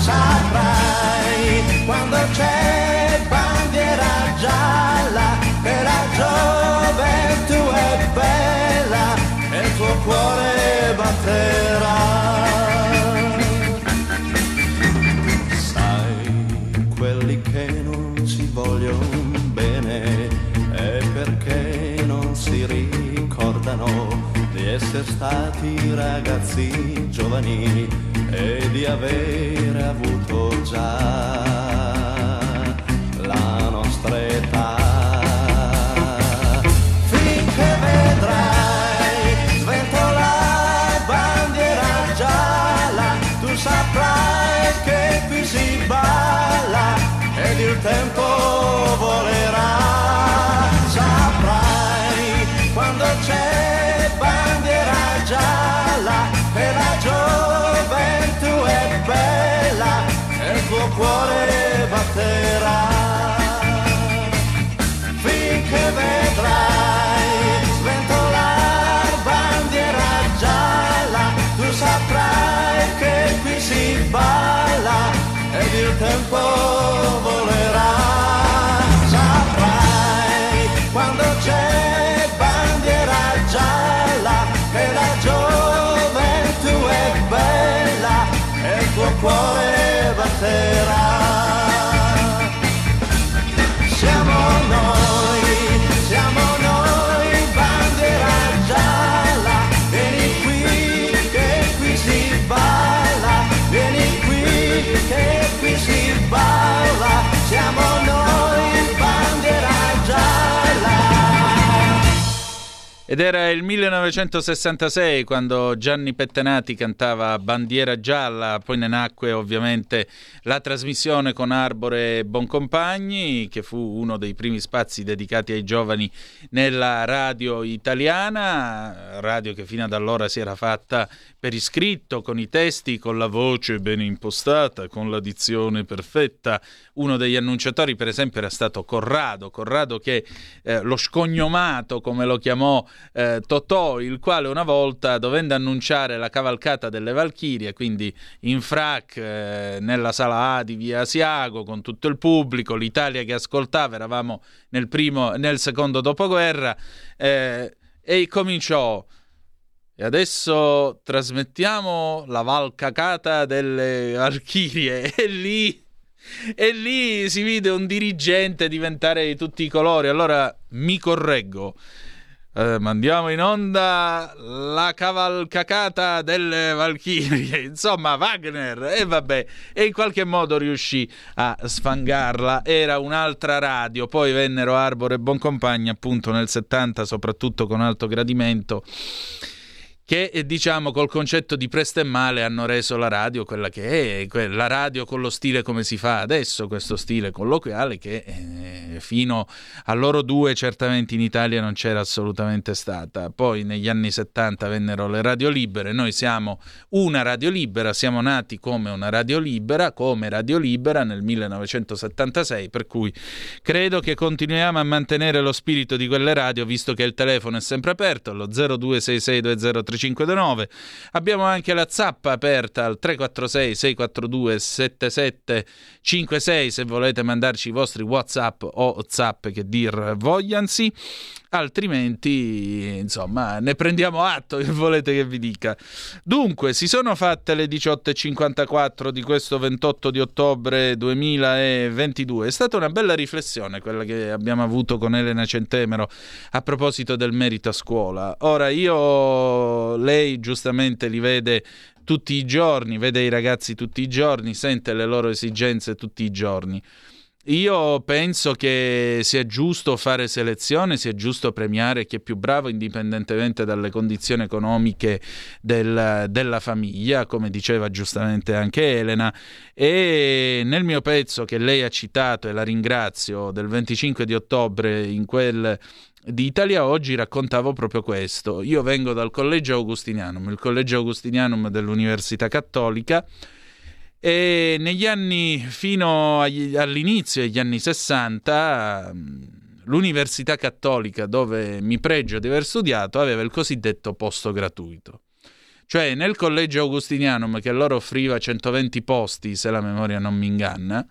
Saprai quando c'è bandiera gialla che la gioventù è bella e il tuo cuore batterà. Sai, quelli che non si vogliono bene è perché non si ricordano di essere stati ragazzi giovani e di avere avuto già balla ed il tempo volerà. Saprai quando c'è bandiera gialla che la gioventù è bella e il tuo cuore Ed era il 1966 quando Gianni Pettenati cantava Bandiera gialla, poi ne nacque ovviamente la trasmissione con Arbore Boncompagni, che fu uno dei primi spazi dedicati ai giovani nella radio italiana, radio che fino ad allora si era fatta per iscritto, con i testi, con la voce ben impostata, con la dizione perfetta. Uno degli annunciatori, per esempio, era stato Corrado, Corrado che eh, lo scognomato, come lo chiamò eh, Totò, il quale una volta, dovendo annunciare la cavalcata delle Valchirie, quindi in frac eh, nella sala A di via Asiago, con tutto il pubblico, l'Italia che ascoltava, eravamo nel, primo, nel secondo dopoguerra, eh, e cominciò. E adesso trasmettiamo la valcacata delle Valchirie e lì, e lì si vide un dirigente diventare di tutti i colori. Allora mi correggo. Eh, mandiamo in onda la cavalcacata delle Valchirie, insomma Wagner, e vabbè, e in qualche modo riuscì a sfangarla, era un'altra radio, poi vennero Arbore e Boncompagni appunto nel 70, soprattutto con alto gradimento, che eh, diciamo col concetto di presto e male hanno reso la radio quella che è, la radio con lo stile come si fa adesso, questo stile colloquiale che eh, fino a loro due certamente in Italia non c'era assolutamente stata. Poi negli anni 70 vennero le radio libere, noi siamo una radio libera, siamo nati come una radio libera, come radio libera nel 1976, per cui credo che continuiamo a mantenere lo spirito di quelle radio visto che il telefono è sempre aperto, allo 026620 3529. Abbiamo anche la zappa aperta al 346 642 7756 se volete mandarci i vostri WhatsApp o Zap che dir vogliansi. Altrimenti insomma ne prendiamo atto che volete che vi dica. Dunque, si sono fatte le 18.54 di questo 28 di ottobre 2022. È stata una bella riflessione quella che abbiamo avuto con Elena Centemero a proposito del merito a scuola. Ora io, lei giustamente li vede tutti i giorni, vede i ragazzi tutti i giorni, sente le loro esigenze tutti i giorni. Io penso che sia giusto fare selezione, sia giusto premiare chi è più bravo indipendentemente dalle condizioni economiche del, della famiglia, come diceva giustamente anche Elena. E nel mio pezzo che lei ha citato, e la ringrazio, del 25 di ottobre in quel di Italia Oggi raccontavo proprio questo. Io vengo dal Collegio Augustinianum, il Collegio Augustinianum dell'Università Cattolica e negli anni, fino agli, all'inizio degli anni 60, mm, l'Università Cattolica, dove mi pregio di aver studiato, aveva il cosiddetto posto gratuito. Cioè nel collegio Augustinianum, che allora offriva 120 posti, se la memoria non mi inganna,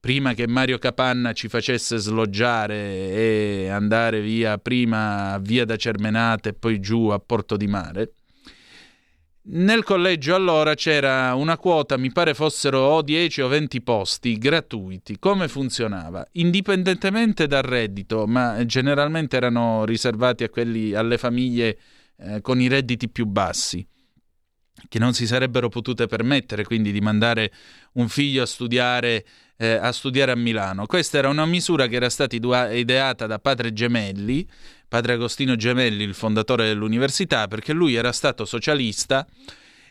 prima che Mario Capanna ci facesse sloggiare e andare via prima via da Cermenate e poi giù a Porto di Mare, nel collegio allora c'era una quota, mi pare fossero o 10 o 20 posti gratuiti. Come funzionava? Indipendentemente dal reddito, ma generalmente erano riservati quelli, alle famiglie eh, con i redditi più bassi, che non si sarebbero potute permettere quindi di mandare un figlio a studiare, eh, a, studiare a Milano. Questa era una misura che era stata ideata da padre Gemelli padre Agostino Gemelli, il fondatore dell'università, perché lui era stato socialista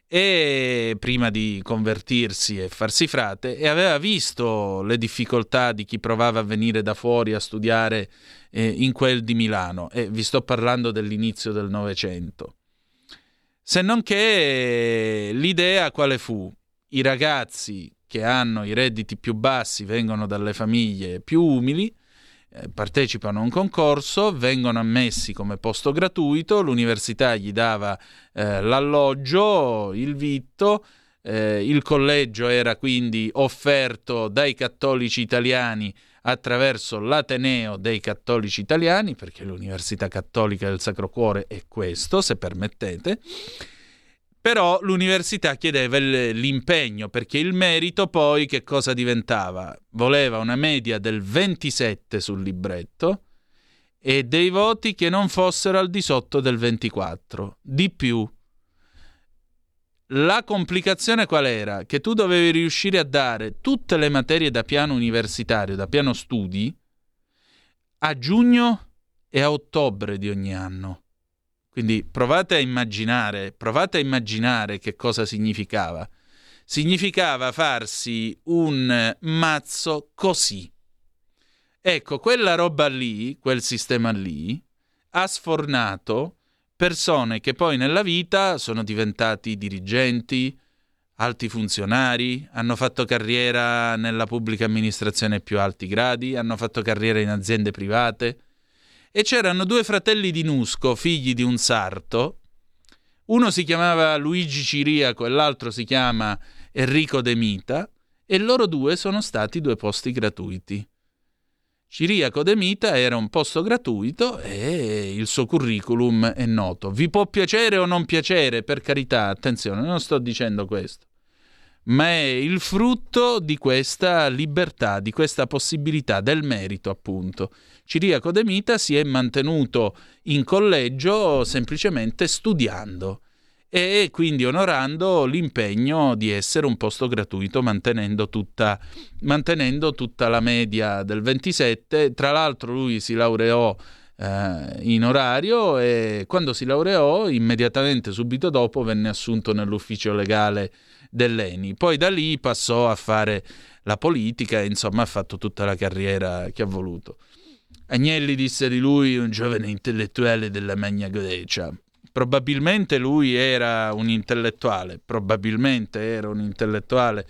e prima di convertirsi e farsi frate e aveva visto le difficoltà di chi provava a venire da fuori a studiare eh, in quel di Milano e vi sto parlando dell'inizio del Novecento. Se non che l'idea quale fu? I ragazzi che hanno i redditi più bassi vengono dalle famiglie più umili eh, partecipano a un concorso, vengono ammessi come posto gratuito, l'università gli dava eh, l'alloggio, il vitto, eh, il collegio era quindi offerto dai cattolici italiani attraverso l'Ateneo dei cattolici italiani, perché l'Università Cattolica del Sacro Cuore è questo, se permettete però l'università chiedeva l'impegno perché il merito poi che cosa diventava? Voleva una media del 27 sul libretto e dei voti che non fossero al di sotto del 24. Di più, la complicazione qual era? Che tu dovevi riuscire a dare tutte le materie da piano universitario, da piano studi, a giugno e a ottobre di ogni anno. Quindi provate a immaginare, provate a immaginare che cosa significava. Significava farsi un mazzo così. Ecco, quella roba lì, quel sistema lì, ha sfornato persone che poi nella vita sono diventati dirigenti, alti funzionari, hanno fatto carriera nella pubblica amministrazione ai più alti gradi, hanno fatto carriera in aziende private, e c'erano due fratelli di Nusco, figli di un sarto. Uno si chiamava Luigi Ciriaco e l'altro si chiama Enrico De Mita e loro due sono stati due posti gratuiti. Ciriaco De Mita era un posto gratuito e il suo curriculum è noto. Vi può piacere o non piacere, per carità, attenzione, non sto dicendo questo ma è il frutto di questa libertà, di questa possibilità del merito, appunto. Ciriaco De Mita si è mantenuto in collegio semplicemente studiando e quindi onorando l'impegno di essere un posto gratuito mantenendo tutta, mantenendo tutta la media del 27. Tra l'altro lui si laureò eh, in orario e quando si laureò immediatamente subito dopo venne assunto nell'ufficio legale dell'ENI. Poi da lì passò a fare la politica e insomma ha fatto tutta la carriera che ha voluto. Agnelli disse di lui un giovane intellettuale della Magna Grecia. Probabilmente lui era un intellettuale, probabilmente era un intellettuale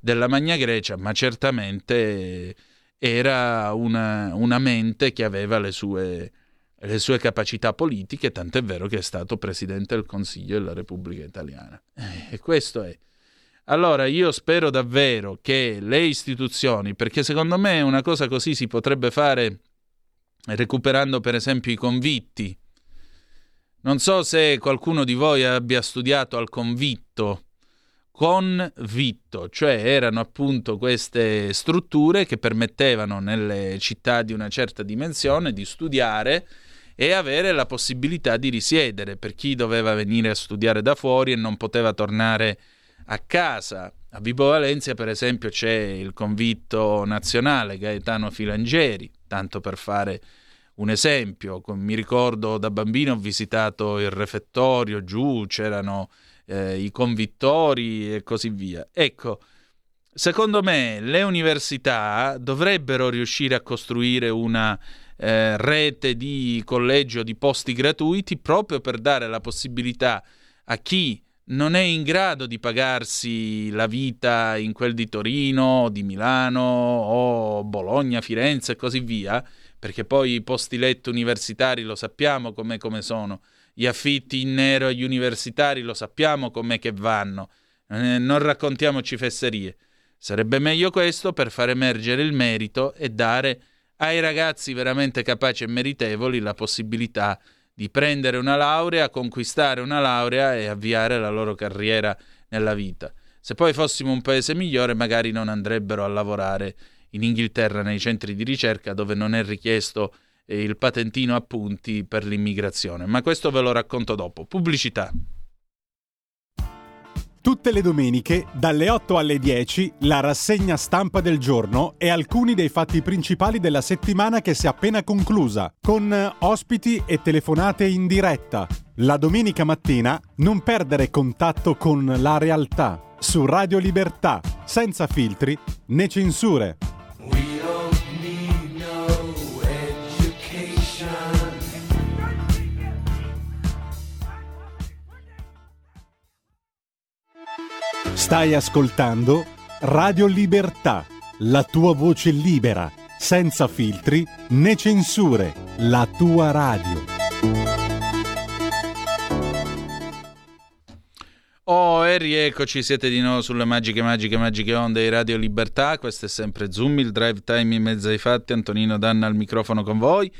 della Magna Grecia, ma certamente era una, una mente che aveva le sue, le sue capacità politiche, tant'è vero che è stato Presidente del Consiglio della Repubblica Italiana. E questo è. Allora io spero davvero che le istituzioni, perché secondo me una cosa così si potrebbe fare recuperando per esempio i convitti. Non so se qualcuno di voi abbia studiato al convitto, convitto, cioè erano appunto queste strutture che permettevano nelle città di una certa dimensione di studiare e avere la possibilità di risiedere per chi doveva venire a studiare da fuori e non poteva tornare a casa. A Vibo Valencia, per esempio, c'è il convitto nazionale Gaetano Filangeri, tanto per fare un esempio. Mi ricordo da bambino ho visitato il refettorio, giù c'erano eh, i convittori e così via. Ecco, secondo me le università dovrebbero riuscire a costruire una eh, rete di collegio di posti gratuiti proprio per dare la possibilità a chi non è in grado di pagarsi la vita in quel di Torino, di Milano o Bologna, Firenze e così via, perché poi i posti letto universitari lo sappiamo come sono, gli affitti in nero agli universitari lo sappiamo com'è che vanno, eh, non raccontiamoci fesserie. Sarebbe meglio questo per far emergere il merito e dare ai ragazzi veramente capaci e meritevoli la possibilità di prendere una laurea, conquistare una laurea e avviare la loro carriera nella vita. Se poi fossimo un paese migliore, magari non andrebbero a lavorare in Inghilterra nei centri di ricerca dove non è richiesto eh, il patentino a punti per l'immigrazione. Ma questo ve lo racconto dopo. Pubblicità. Tutte le domeniche, dalle 8 alle 10, la rassegna stampa del giorno e alcuni dei fatti principali della settimana che si è appena conclusa, con ospiti e telefonate in diretta. La domenica mattina non perdere contatto con la realtà su Radio Libertà, senza filtri né censure. Stai ascoltando Radio Libertà, la tua voce libera, senza filtri né censure, la tua radio. Oh, e rieccoci, siete di nuovo sulle magiche, magiche, magiche onde di Radio Libertà. Questo è sempre Zoom, il drive time in mezzo ai fatti. Antonino Danna al microfono con voi.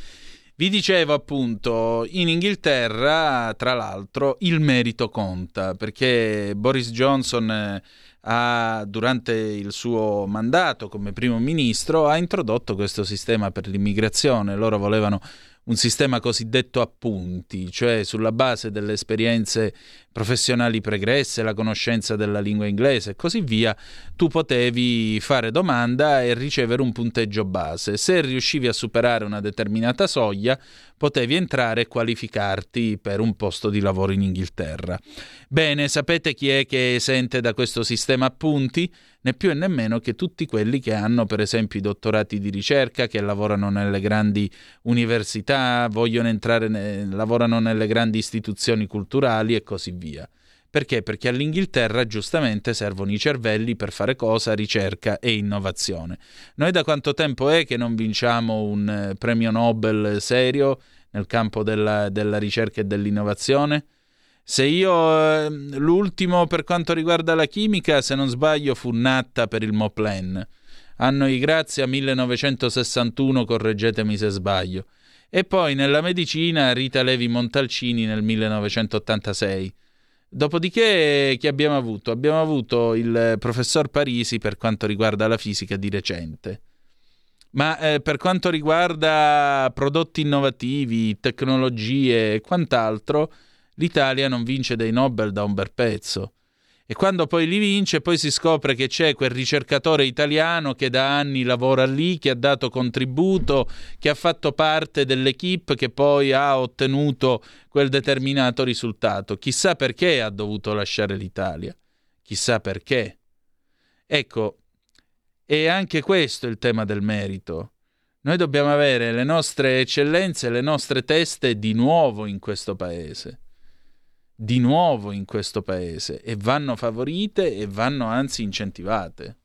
Vi dicevo appunto, in Inghilterra, tra l'altro, il merito conta, perché Boris Johnson eh, ha, durante il suo mandato come primo ministro ha introdotto questo sistema per l'immigrazione. Loro volevano un sistema cosiddetto a punti, cioè sulla base delle esperienze professionali pregresse, la conoscenza della lingua inglese e così via, tu potevi fare domanda e ricevere un punteggio base. Se riuscivi a superare una determinata soglia, potevi entrare e qualificarti per un posto di lavoro in Inghilterra. Bene, sapete chi è che è esente da questo sistema a punti? Né più e nemmeno che tutti quelli che hanno per esempio i dottorati di ricerca, che lavorano nelle grandi università, vogliono entrare, ne- lavorano nelle grandi istituzioni culturali e così via. Perché? Perché all'Inghilterra giustamente servono i cervelli per fare cosa? Ricerca e innovazione. Noi da quanto tempo è che non vinciamo un eh, premio Nobel serio nel campo della, della ricerca e dell'innovazione? Se io eh, l'ultimo per quanto riguarda la chimica, se non sbaglio, fu Natta per il Moplen. Anno di grazia 1961, correggetemi se sbaglio. E poi nella medicina Rita Levi Montalcini nel 1986. Dopodiché chi abbiamo avuto? Abbiamo avuto il professor Parisi per quanto riguarda la fisica di recente. Ma eh, per quanto riguarda prodotti innovativi, tecnologie e quant'altro, l'Italia non vince dei Nobel da un bel pezzo. E quando poi li vince, poi si scopre che c'è quel ricercatore italiano che da anni lavora lì, che ha dato contributo, che ha fatto parte dell'equipe che poi ha ottenuto quel determinato risultato. Chissà perché ha dovuto lasciare l'Italia. Chissà perché. Ecco, è anche questo il tema del merito. Noi dobbiamo avere le nostre eccellenze, le nostre teste di nuovo in questo paese di nuovo in questo paese e vanno favorite e vanno anzi incentivate.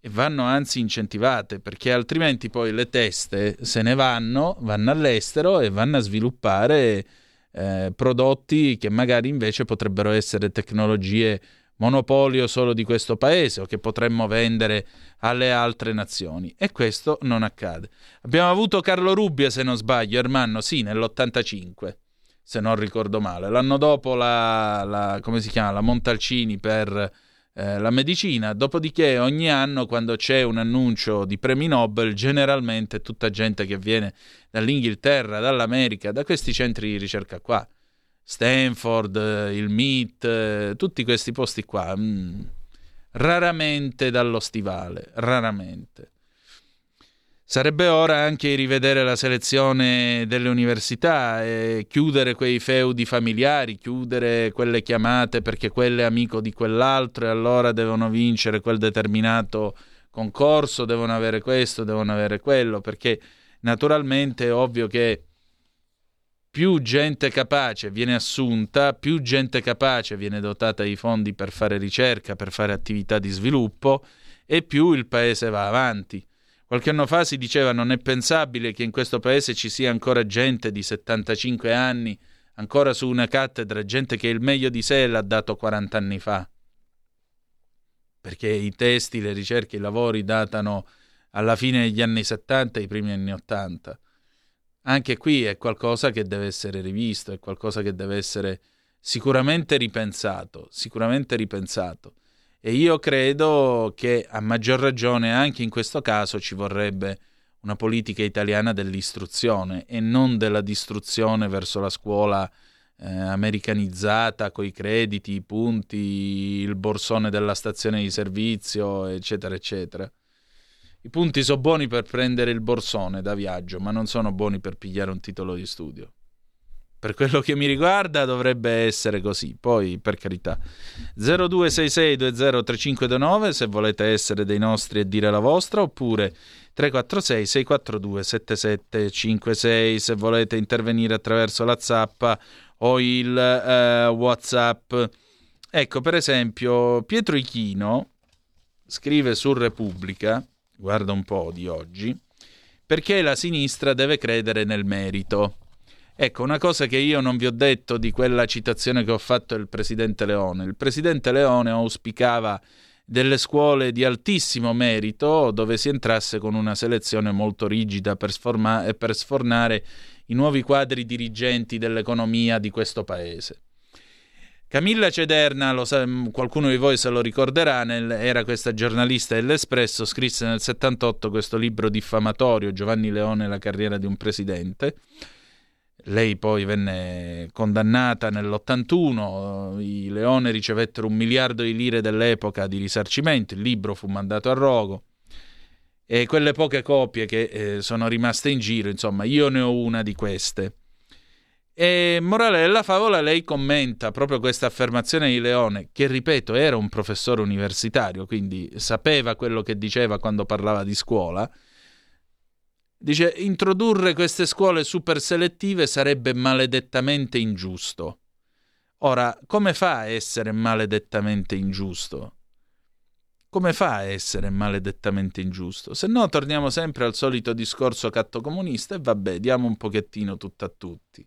E vanno anzi incentivate perché altrimenti poi le teste se ne vanno, vanno all'estero e vanno a sviluppare eh, prodotti che magari invece potrebbero essere tecnologie monopolio solo di questo paese o che potremmo vendere alle altre nazioni. E questo non accade. Abbiamo avuto Carlo Rubbia, se non sbaglio, Ermanno, sì, nell'85, se non ricordo male. L'anno dopo la, la come si chiama, la Montalcini per eh, la medicina, dopodiché ogni anno quando c'è un annuncio di premi Nobel, generalmente è tutta gente che viene dall'Inghilterra, dall'America, da questi centri di ricerca qua. Stanford, eh, il MIT, eh, tutti questi posti qua. Mm, raramente dallo stivale, raramente. Sarebbe ora anche di rivedere la selezione delle università e chiudere quei feudi familiari, chiudere quelle chiamate perché quello è amico di quell'altro e allora devono vincere quel determinato concorso, devono avere questo, devono avere quello, perché naturalmente è ovvio che più gente capace viene assunta, più gente capace viene dotata di fondi per fare ricerca, per fare attività di sviluppo e più il paese va avanti. Qualche anno fa si diceva non è pensabile che in questo paese ci sia ancora gente di 75 anni, ancora su una cattedra, gente che il meglio di sé l'ha dato 40 anni fa. Perché i testi, le ricerche, i lavori datano alla fine degli anni 70 e i primi anni 80. Anche qui è qualcosa che deve essere rivisto, è qualcosa che deve essere sicuramente ripensato, sicuramente ripensato. E io credo che a maggior ragione anche in questo caso ci vorrebbe una politica italiana dell'istruzione e non della distruzione verso la scuola eh, americanizzata coi crediti, i punti, il borsone della stazione di servizio, eccetera, eccetera. I punti sono buoni per prendere il borsone da viaggio, ma non sono buoni per pigliare un titolo di studio. Per quello che mi riguarda dovrebbe essere così, poi per carità. 0266203529 se volete essere dei nostri e dire la vostra, oppure 346 642 7756 se volete intervenire attraverso la zappa o il eh, Whatsapp. Ecco, per esempio, Pietro Ichino scrive su Repubblica, guarda un po' di oggi, perché la sinistra deve credere nel merito. Ecco, una cosa che io non vi ho detto di quella citazione che ho fatto del presidente Leone. Il presidente Leone auspicava delle scuole di altissimo merito dove si entrasse con una selezione molto rigida per, sforma- per sfornare i nuovi quadri dirigenti dell'economia di questo paese. Camilla Cederna, sa- qualcuno di voi se lo ricorderà, nel- era questa giornalista dell'Espresso, scrisse nel 78 questo libro diffamatorio, Giovanni Leone, la carriera di un presidente, lei poi venne condannata nell'81, i Leone ricevettero un miliardo di lire dell'epoca di risarcimento, il libro fu mandato a rogo e quelle poche copie che eh, sono rimaste in giro, insomma, io ne ho una di queste. E morale della favola, lei commenta proprio questa affermazione di Leone, che ripeto era un professore universitario, quindi sapeva quello che diceva quando parlava di scuola, Dice, introdurre queste scuole super selettive sarebbe maledettamente ingiusto. Ora, come fa a essere maledettamente ingiusto? Come fa a essere maledettamente ingiusto? Se no, torniamo sempre al solito discorso cattocomunista e vabbè, diamo un pochettino tutto a tutti.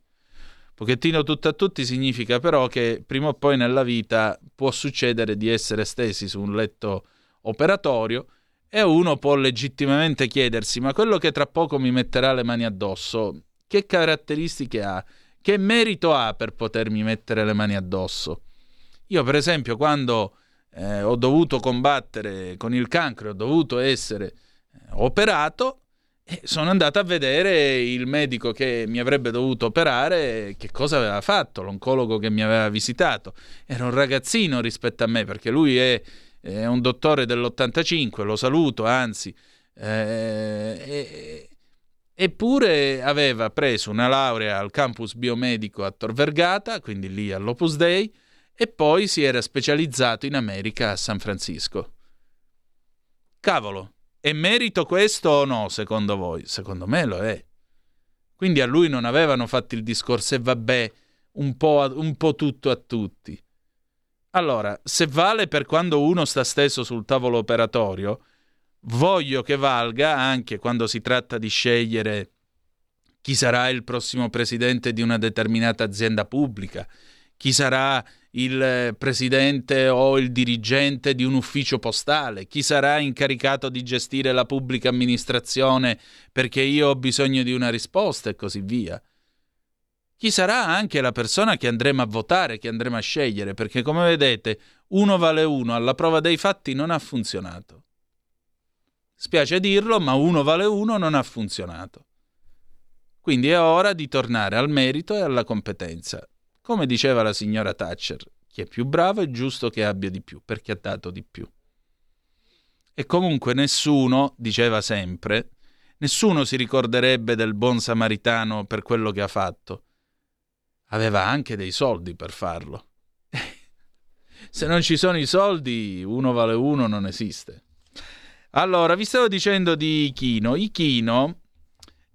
Pochettino tutto a tutti significa però che prima o poi nella vita può succedere di essere stesi su un letto operatorio e uno può legittimamente chiedersi, ma quello che tra poco mi metterà le mani addosso, che caratteristiche ha? Che merito ha per potermi mettere le mani addosso? Io, per esempio, quando eh, ho dovuto combattere con il cancro, ho dovuto essere eh, operato, eh, sono andato a vedere il medico che mi avrebbe dovuto operare, che cosa aveva fatto, l'oncologo che mi aveva visitato. Era un ragazzino rispetto a me, perché lui è è un dottore dell'85, lo saluto, anzi, eh, eppure aveva preso una laurea al campus biomedico a Tor Vergata, quindi lì all'Opus Dei, e poi si era specializzato in America a San Francisco. Cavolo, è merito questo o no, secondo voi? Secondo me lo è. Quindi a lui non avevano fatto il discorso e vabbè, un po', un po' tutto a tutti. Allora, se vale per quando uno sta steso sul tavolo operatorio, voglio che valga anche quando si tratta di scegliere chi sarà il prossimo presidente di una determinata azienda pubblica, chi sarà il presidente o il dirigente di un ufficio postale, chi sarà incaricato di gestire la pubblica amministrazione perché io ho bisogno di una risposta e così via. Chi sarà anche la persona che andremo a votare, che andremo a scegliere, perché come vedete uno vale uno, alla prova dei fatti non ha funzionato. Spiace dirlo, ma uno vale uno non ha funzionato. Quindi è ora di tornare al merito e alla competenza. Come diceva la signora Thatcher, chi è più bravo è giusto che abbia di più, perché ha dato di più. E comunque nessuno, diceva sempre, nessuno si ricorderebbe del buon samaritano per quello che ha fatto. Aveva anche dei soldi per farlo. Se non ci sono i soldi, uno vale uno non esiste. Allora, vi stavo dicendo di Ichino. Ichino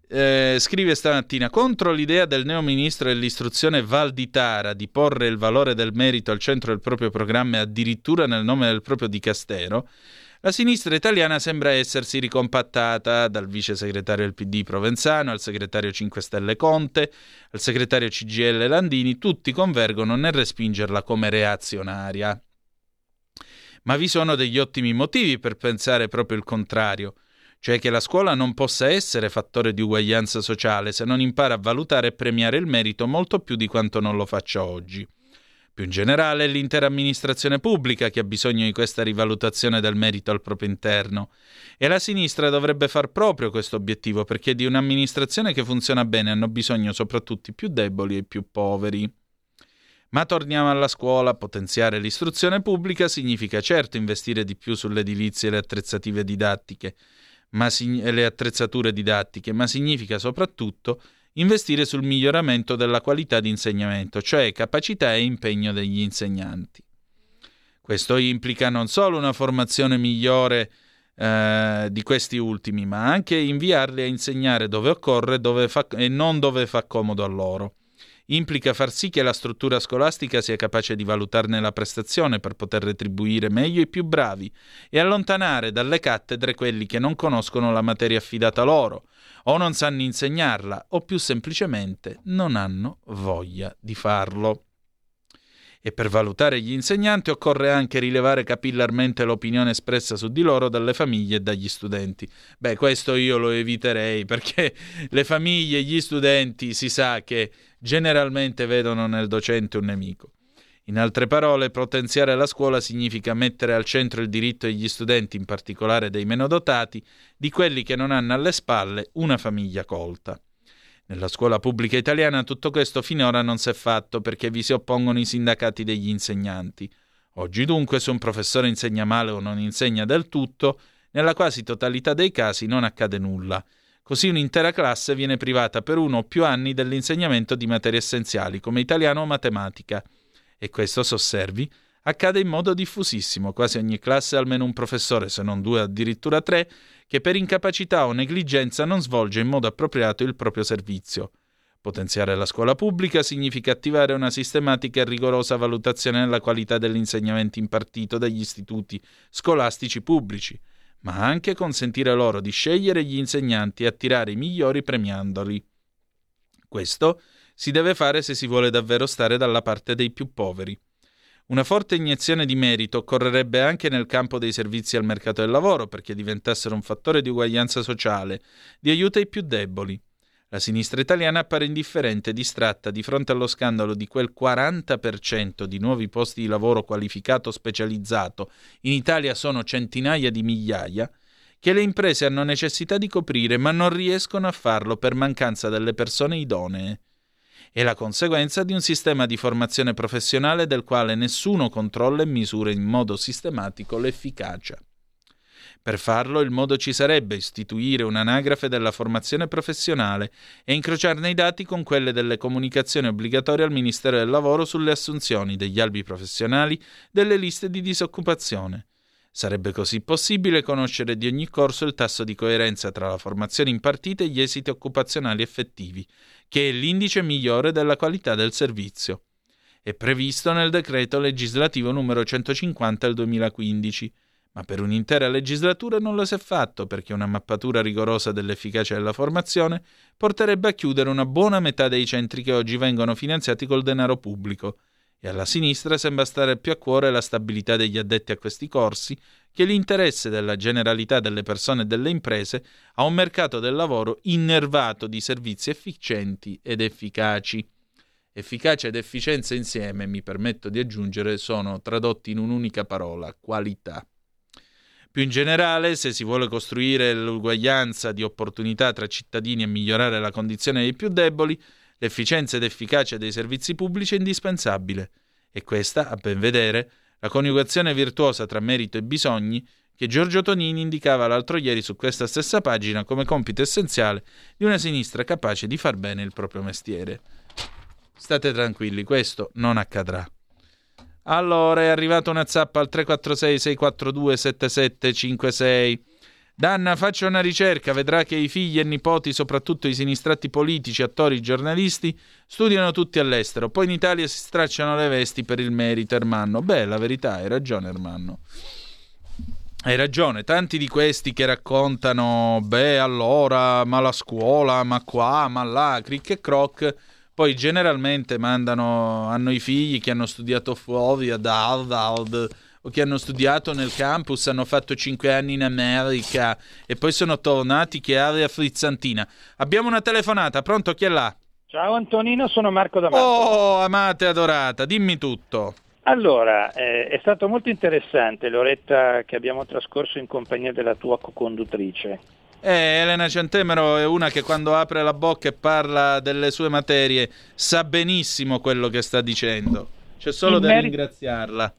eh, scrive stamattina contro l'idea del neo ministro dell'istruzione Valditara di porre il valore del merito al centro del proprio programma e addirittura nel nome del proprio dicastero. La sinistra italiana sembra essersi ricompattata dal vice segretario del PD Provenzano al segretario 5 Stelle Conte, al segretario CGL Landini, tutti convergono nel respingerla come reazionaria. Ma vi sono degli ottimi motivi per pensare proprio il contrario, cioè che la scuola non possa essere fattore di uguaglianza sociale se non impara a valutare e premiare il merito molto più di quanto non lo faccia oggi. Più in generale è l'intera amministrazione pubblica che ha bisogno di questa rivalutazione del merito al proprio interno e la sinistra dovrebbe far proprio questo obiettivo perché di un'amministrazione che funziona bene hanno bisogno soprattutto i più deboli e i più poveri. Ma torniamo alla scuola, potenziare l'istruzione pubblica significa certo investire di più sull'edilizia e le attrezzative didattiche, ma le attrezzature didattiche, ma significa soprattutto investire sul miglioramento della qualità di insegnamento, cioè capacità e impegno degli insegnanti. Questo implica non solo una formazione migliore eh, di questi ultimi, ma anche inviarli a insegnare dove occorre dove fa- e non dove fa comodo a loro implica far sì che la struttura scolastica sia capace di valutarne la prestazione per poter retribuire meglio i più bravi e allontanare dalle cattedre quelli che non conoscono la materia affidata loro, o non sanno insegnarla, o più semplicemente non hanno voglia di farlo. E per valutare gli insegnanti occorre anche rilevare capillarmente l'opinione espressa su di loro dalle famiglie e dagli studenti. Beh, questo io lo eviterei perché le famiglie e gli studenti si sa che generalmente vedono nel docente un nemico. In altre parole, potenziare la scuola significa mettere al centro il diritto degli studenti, in particolare dei meno dotati, di quelli che non hanno alle spalle una famiglia colta. Nella scuola pubblica italiana tutto questo finora non si è fatto perché vi si oppongono i sindacati degli insegnanti. Oggi dunque se un professore insegna male o non insegna del tutto, nella quasi totalità dei casi non accade nulla. Così un'intera classe viene privata per uno o più anni dell'insegnamento di materie essenziali come italiano o matematica. E questo, se osservi, accade in modo diffusissimo. Quasi ogni classe ha almeno un professore, se non due, addirittura tre, che per incapacità o negligenza non svolge in modo appropriato il proprio servizio. Potenziare la scuola pubblica significa attivare una sistematica e rigorosa valutazione della qualità dell'insegnamento impartito dagli istituti scolastici pubblici, ma anche consentire loro di scegliere gli insegnanti e attirare i migliori premiandoli. Questo si deve fare se si vuole davvero stare dalla parte dei più poveri. Una forte iniezione di merito occorrerebbe anche nel campo dei servizi al mercato del lavoro perché diventassero un fattore di uguaglianza sociale, di aiuto ai più deboli. La sinistra italiana appare indifferente e distratta di fronte allo scandalo di quel 40% di nuovi posti di lavoro qualificato specializzato, in Italia sono centinaia di migliaia, che le imprese hanno necessità di coprire ma non riescono a farlo per mancanza delle persone idonee. È la conseguenza di un sistema di formazione professionale del quale nessuno controlla e misura in modo sistematico l'efficacia. Per farlo il modo ci sarebbe istituire un'anagrafe della formazione professionale e incrociarne i dati con quelle delle comunicazioni obbligatorie al Ministero del Lavoro sulle assunzioni degli albi professionali delle liste di disoccupazione. Sarebbe così possibile conoscere di ogni corso il tasso di coerenza tra la formazione impartita e gli esiti occupazionali effettivi, che è l'indice migliore della qualità del servizio. È previsto nel decreto legislativo numero 150 del 2015 ma per un'intera legislatura non lo si è fatto perché una mappatura rigorosa dell'efficacia della formazione porterebbe a chiudere una buona metà dei centri che oggi vengono finanziati col denaro pubblico E alla sinistra sembra stare più a cuore la stabilità degli addetti a questi corsi che l'interesse della generalità delle persone e delle imprese a un mercato del lavoro innervato di servizi efficienti ed efficaci. Efficacia ed efficienza insieme, mi permetto di aggiungere, sono tradotti in un'unica parola, qualità. Più in generale, se si vuole costruire l'uguaglianza di opportunità tra cittadini e migliorare la condizione dei più deboli, l'efficienza ed efficacia dei servizi pubblici è indispensabile. E questa, a ben vedere, la coniugazione virtuosa tra merito e bisogni che Giorgio Tonini indicava l'altro ieri su questa stessa pagina come compito essenziale di una sinistra capace di far bene il proprio mestiere. State tranquilli, questo non accadrà. Allora è arrivata una zappa al 346 642 7756. Danna, faccia una ricerca, vedrà che i figli e nipoti, soprattutto i sinistratti politici, attori, giornalisti, studiano tutti all'estero, poi in Italia si stracciano le vesti per il merito, Ermanno. Beh, la verità, hai ragione, Ermanno. Hai ragione, tanti di questi che raccontano, beh, allora, ma la scuola, ma qua, ma là, cric e croc, poi generalmente mandano, hanno i figli che hanno studiato fuori ad Harvard o che hanno studiato nel campus, hanno fatto cinque anni in America e poi sono tornati che area frizzantina. Abbiamo una telefonata, pronto chi è là? Ciao Antonino, sono Marco D'Amato. Oh, amate adorata, dimmi tutto. Allora, eh, è stato molto interessante l'oretta che abbiamo trascorso in compagnia della tua co-conduttrice. Eh, Elena Centemero è una che quando apre la bocca e parla delle sue materie sa benissimo quello che sta dicendo. C'è solo il da meri- ringraziarla.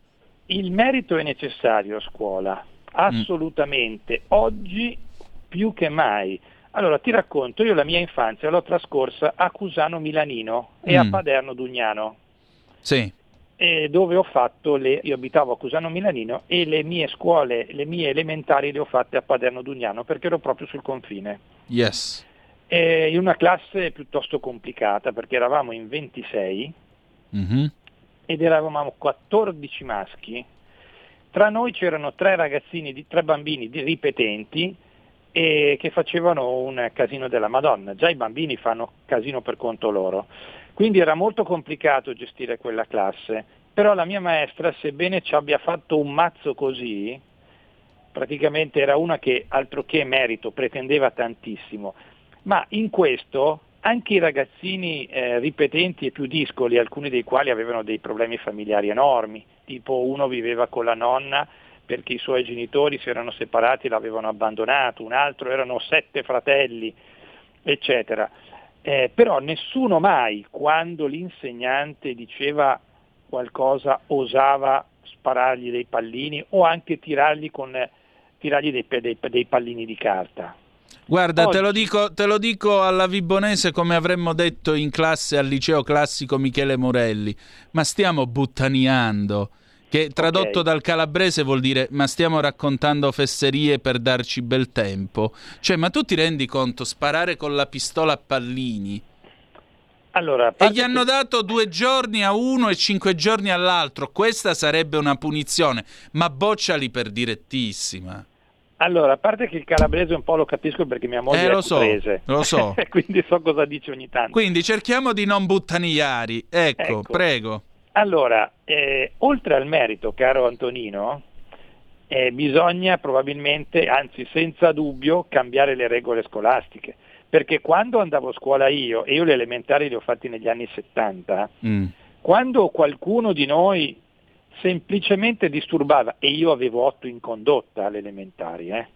Il merito è necessario a scuola, assolutamente, mm. oggi più che mai. Allora ti racconto, io la mia infanzia l'ho trascorsa a Cusano Milanino e mm. a Paderno Dugnano. Sì dove ho fatto le, io abitavo a Cusano Milanino e le mie scuole, le mie elementari le ho fatte a Paderno Dugnano perché ero proprio sul confine. Yes. Eh, in una classe piuttosto complicata perché eravamo in 26 mm-hmm. Ed eravamo 14 maschi. Tra noi c'erano tre ragazzini, tre bambini ripetenti e che facevano un casino della Madonna. Già i bambini fanno casino per conto loro. Quindi era molto complicato gestire quella classe, però la mia maestra, sebbene ci abbia fatto un mazzo così, praticamente era una che altro che merito, pretendeva tantissimo, ma in questo anche i ragazzini eh, ripetenti e più discoli, alcuni dei quali avevano dei problemi familiari enormi, tipo uno viveva con la nonna perché i suoi genitori si erano separati e l'avevano abbandonato, un altro erano sette fratelli, eccetera. Eh, però nessuno mai, quando l'insegnante diceva qualcosa, osava sparargli dei pallini o anche tirargli, con, tirargli dei, dei, dei pallini di carta. Guarda, te, lo dico, te lo dico alla Vibonese come avremmo detto in classe al liceo classico Michele Morelli, ma stiamo buttaniando che tradotto okay. dal calabrese vuol dire ma stiamo raccontando fesserie per darci bel tempo. Cioè, ma tu ti rendi conto, sparare con la pistola a pallini? Allora, e gli che... hanno dato due giorni a uno e cinque giorni all'altro. Questa sarebbe una punizione, ma bocciali per direttissima. Allora, a parte che il calabrese un po' lo capisco perché mia moglie eh, è lo so, lo so. quindi so cosa dice ogni tanto. Quindi cerchiamo di non buttanigliari. Ecco, ecco. prego. Allora, eh, oltre al merito, caro Antonino, eh, bisogna probabilmente, anzi senza dubbio, cambiare le regole scolastiche. Perché quando andavo a scuola io, e io le elementari le ho fatte negli anni 70, mm. quando qualcuno di noi semplicemente disturbava, e io avevo otto in condotta alle elementari, eh?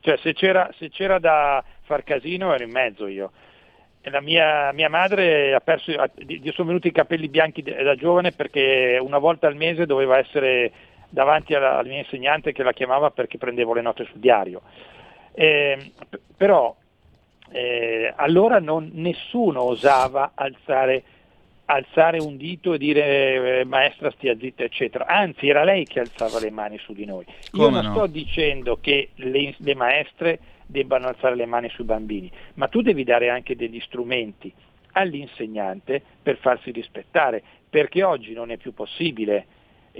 cioè se c'era, se c'era da far casino ero in mezzo io, la mia, mia, madre ha perso, gli sono venuti i capelli bianchi da giovane perché una volta al mese doveva essere davanti alla, alla mia insegnante che la chiamava perché prendevo le note sul diario. Eh, però eh, allora non, nessuno osava alzare, alzare, un dito e dire eh, maestra stia zitta eccetera, anzi era lei che alzava le mani su di noi. Come Io non no? sto dicendo che le, le maestre debbano alzare le mani sui bambini, ma tu devi dare anche degli strumenti all'insegnante per farsi rispettare, perché oggi non è più possibile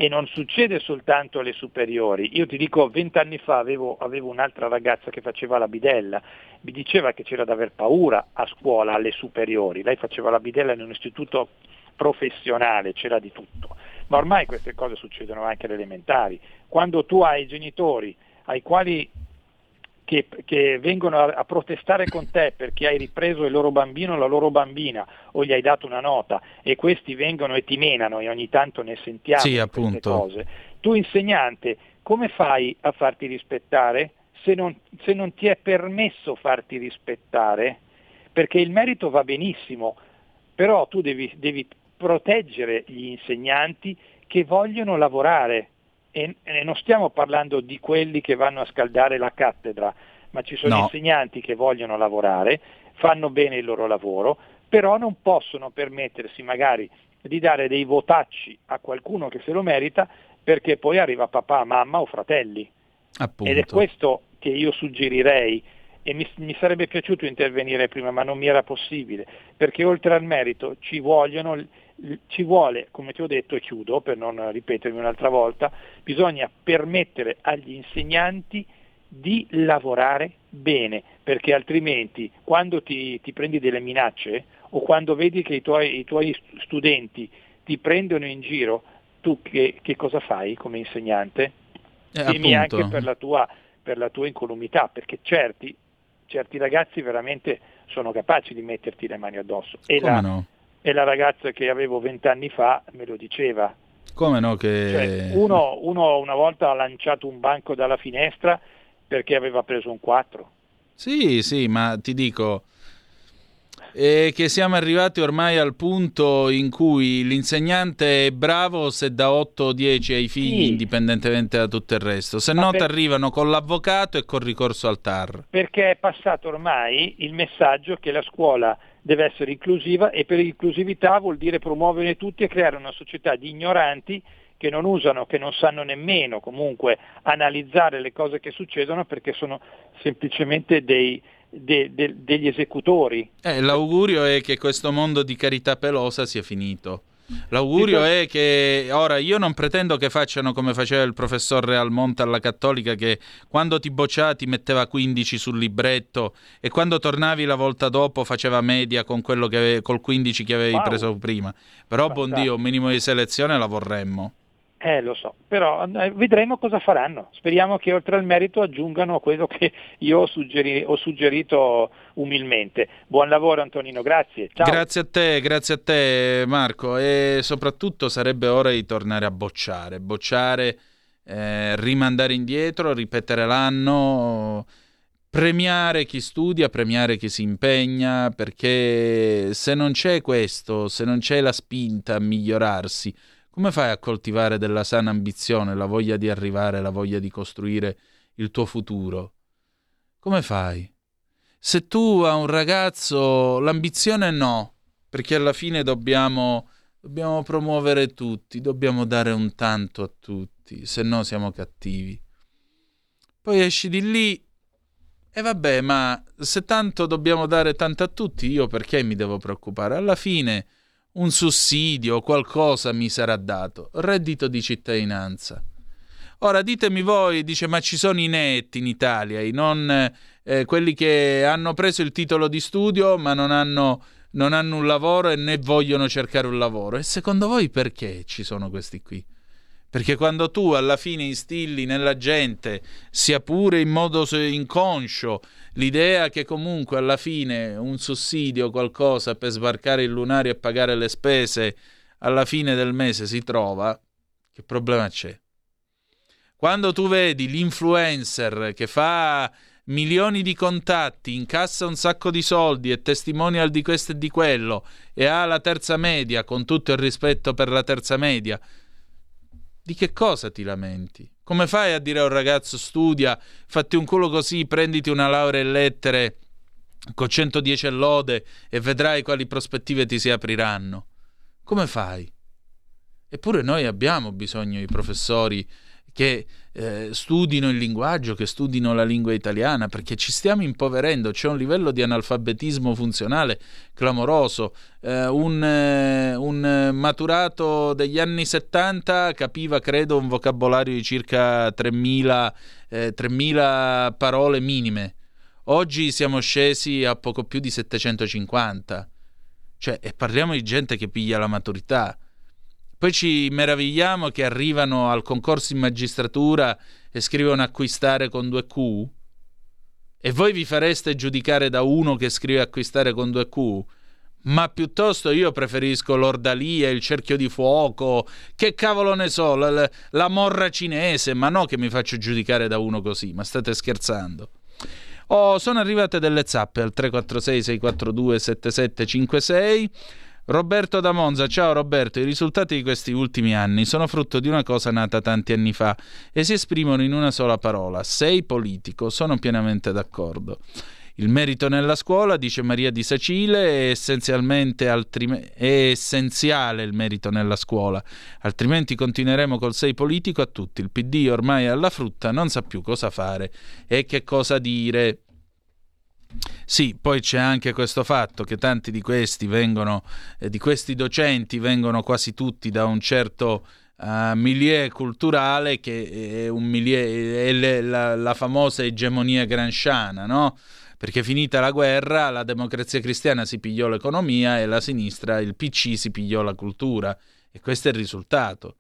e non succede soltanto alle superiori. Io ti dico, vent'anni fa avevo, avevo, un'altra ragazza che faceva la bidella, mi diceva che c'era da aver paura a scuola, alle superiori. Lei faceva la bidella in un istituto professionale, c'era di tutto. Ma ormai queste cose succedono anche alle elementari. Quando tu hai genitori ai quali che, che, vengono a, a, protestare con te perché hai ripreso il loro bambino o la loro bambina o gli hai dato una nota e questi vengono e ti menano e ogni tanto ne sentiamo sì, queste cose. Tu insegnante, come fai a farti rispettare se non, se non ti è permesso farti rispettare? Perché il merito va benissimo, però tu devi, devi proteggere gli insegnanti che vogliono lavorare e, e, non stiamo parlando di quelli che vanno a scaldare la cattedra, ma ci sono no. insegnanti che vogliono lavorare, fanno bene il loro lavoro, però non possono permettersi magari di dare dei votacci a qualcuno che se lo merita perché poi arriva papà, mamma o fratelli. Appunto. Ed è questo che io suggerirei e mi, mi, sarebbe piaciuto intervenire prima, ma non mi era possibile, perché oltre al merito ci, vogliono, ci vuole, come ti ho detto e chiudo per non ripetermi un'altra volta, bisogna permettere agli insegnanti di lavorare bene, perché altrimenti quando ti, ti prendi delle minacce o quando vedi che i tuoi, i tuoi studenti ti prendono in giro, tu che, che cosa fai come insegnante? Eh, Temi appunto. anche per la tua per la tua incolumità, perché certi, certi ragazzi veramente sono capaci di metterti le mani addosso. E Come la, no? e la ragazza che avevo vent'anni fa me lo diceva. Come no che... Cioè, uno, uno una volta ha lanciato un banco dalla finestra perché aveva preso un 4. Sì, sì, ma ti dico eh, che siamo arrivati ormai al punto in cui l'insegnante è bravo se dà 8 o 10 ai figli, Sì. indipendentemente da tutto il resto. Se Ma no, per- ti arrivano con l'avvocato e col ricorso al TAR. Perché è passato ormai il messaggio che la scuola deve essere inclusiva e per inclusività vuol dire promuovere tutti e creare una società di ignoranti che non usano, che non sanno nemmeno comunque analizzare le cose che succedono perché sono semplicemente dei, de- de- degli esecutori. Eh, l'augurio è che questo mondo di carità pelosa sia finito. L'augurio è che ora io non pretendo che facciano come faceva il professor Realmonte alla Cattolica, che quando ti bocciava ti metteva 15 sul libretto e quando tornavi la volta dopo faceva media con quello che ave- col 15 che avevi Wow. preso prima. Però, buon. Dio, un minimo di selezione la vorremmo. Eh, lo so, però eh, vedremo cosa faranno. Speriamo che oltre al merito aggiungano quello che io ho, suggeri- ho suggerito umilmente. Buon lavoro Antonino, grazie. Ciao. Grazie a te, grazie a te Marco e soprattutto sarebbe ora di tornare a bocciare, bocciare, eh, rimandare indietro, ripetere l'anno, premiare chi studia, premiare chi si impegna, perché se non c'è questo, se non c'è la spinta a migliorarsi, come fai a coltivare della sana ambizione, la voglia di arrivare, la voglia di costruire il tuo futuro? Come fai? Se tu a un ragazzo l'ambizione no, perché alla fine dobbiamo, dobbiamo promuovere tutti, dobbiamo dare un tanto a tutti, se no siamo cattivi. Poi esci di lì e vabbè, ma se tanto dobbiamo dare tanto a tutti, io perché mi devo preoccupare? Alla fine un sussidio o qualcosa mi sarà dato, reddito di cittadinanza. Ora ditemi voi, dice, ma ci sono i netti in Italia, i non eh, quelli che hanno preso il titolo di studio ma non hanno, non hanno un lavoro e né vogliono cercare un lavoro. E secondo voi perché ci sono questi qui? Perché quando tu alla fine instilli nella gente, sia pure in modo inconscio, l'idea che comunque alla fine un sussidio, qualcosa per sbarcare il lunario e pagare le spese alla fine del mese si trova, che problema c'è? Quando tu vedi l'influencer che fa milioni di contatti, incassa un sacco di soldi, è testimonial di questo e di quello e ha la terza media, con tutto il rispetto per la terza media, di che cosa ti lamenti? Come fai a dire a un ragazzo studia, fatti un culo così, prenditi una laurea in lettere con 110 lode e vedrai quali prospettive ti si apriranno? Come fai? Eppure noi abbiamo bisogno di professori che eh, studino il linguaggio, che studino la lingua italiana, perché ci stiamo impoverendo, c'è un livello di analfabetismo funzionale clamoroso. Eh, un, eh, un maturato degli anni 70 capiva, credo, un vocabolario di circa 3.000, eh, 3.000 parole minime. Oggi siamo scesi a poco più di 750. Cioè, e parliamo di gente che piglia la maturità. Poi ci meravigliamo che arrivano al concorso in magistratura e scrivono acquistare con due Q. E voi vi fareste giudicare da uno che scrive acquistare con due Q? Ma piuttosto io preferisco l'ordalia, il cerchio di fuoco, che cavolo ne so, la, la morra cinese, ma no che mi faccio giudicare da uno così, ma state scherzando. Oh, sono arrivate delle zappe al 346 642 7756. Roberto da Monza, ciao Roberto, i risultati di questi ultimi anni sono frutto di una cosa nata tanti anni fa e si esprimono in una sola parola, sei politico, sono pienamente d'accordo. Il merito nella scuola, dice Maria di Sacile, è altri... è essenziale il merito nella scuola, altrimenti continueremo col sei politico a tutti. Il PD ormai è alla frutta, non sa più cosa fare e che cosa dire. Sì, poi c'è anche questo fatto che tanti di questi vengono, eh, di questi docenti vengono quasi tutti da un certo uh, milieu culturale che è, milieu, è le, la, la, famosa egemonia gramsciana, no? Perché finita la guerra la democrazia cristiana si pigliò l'economia e la sinistra, il PC, si pigliò la cultura. E questo è il risultato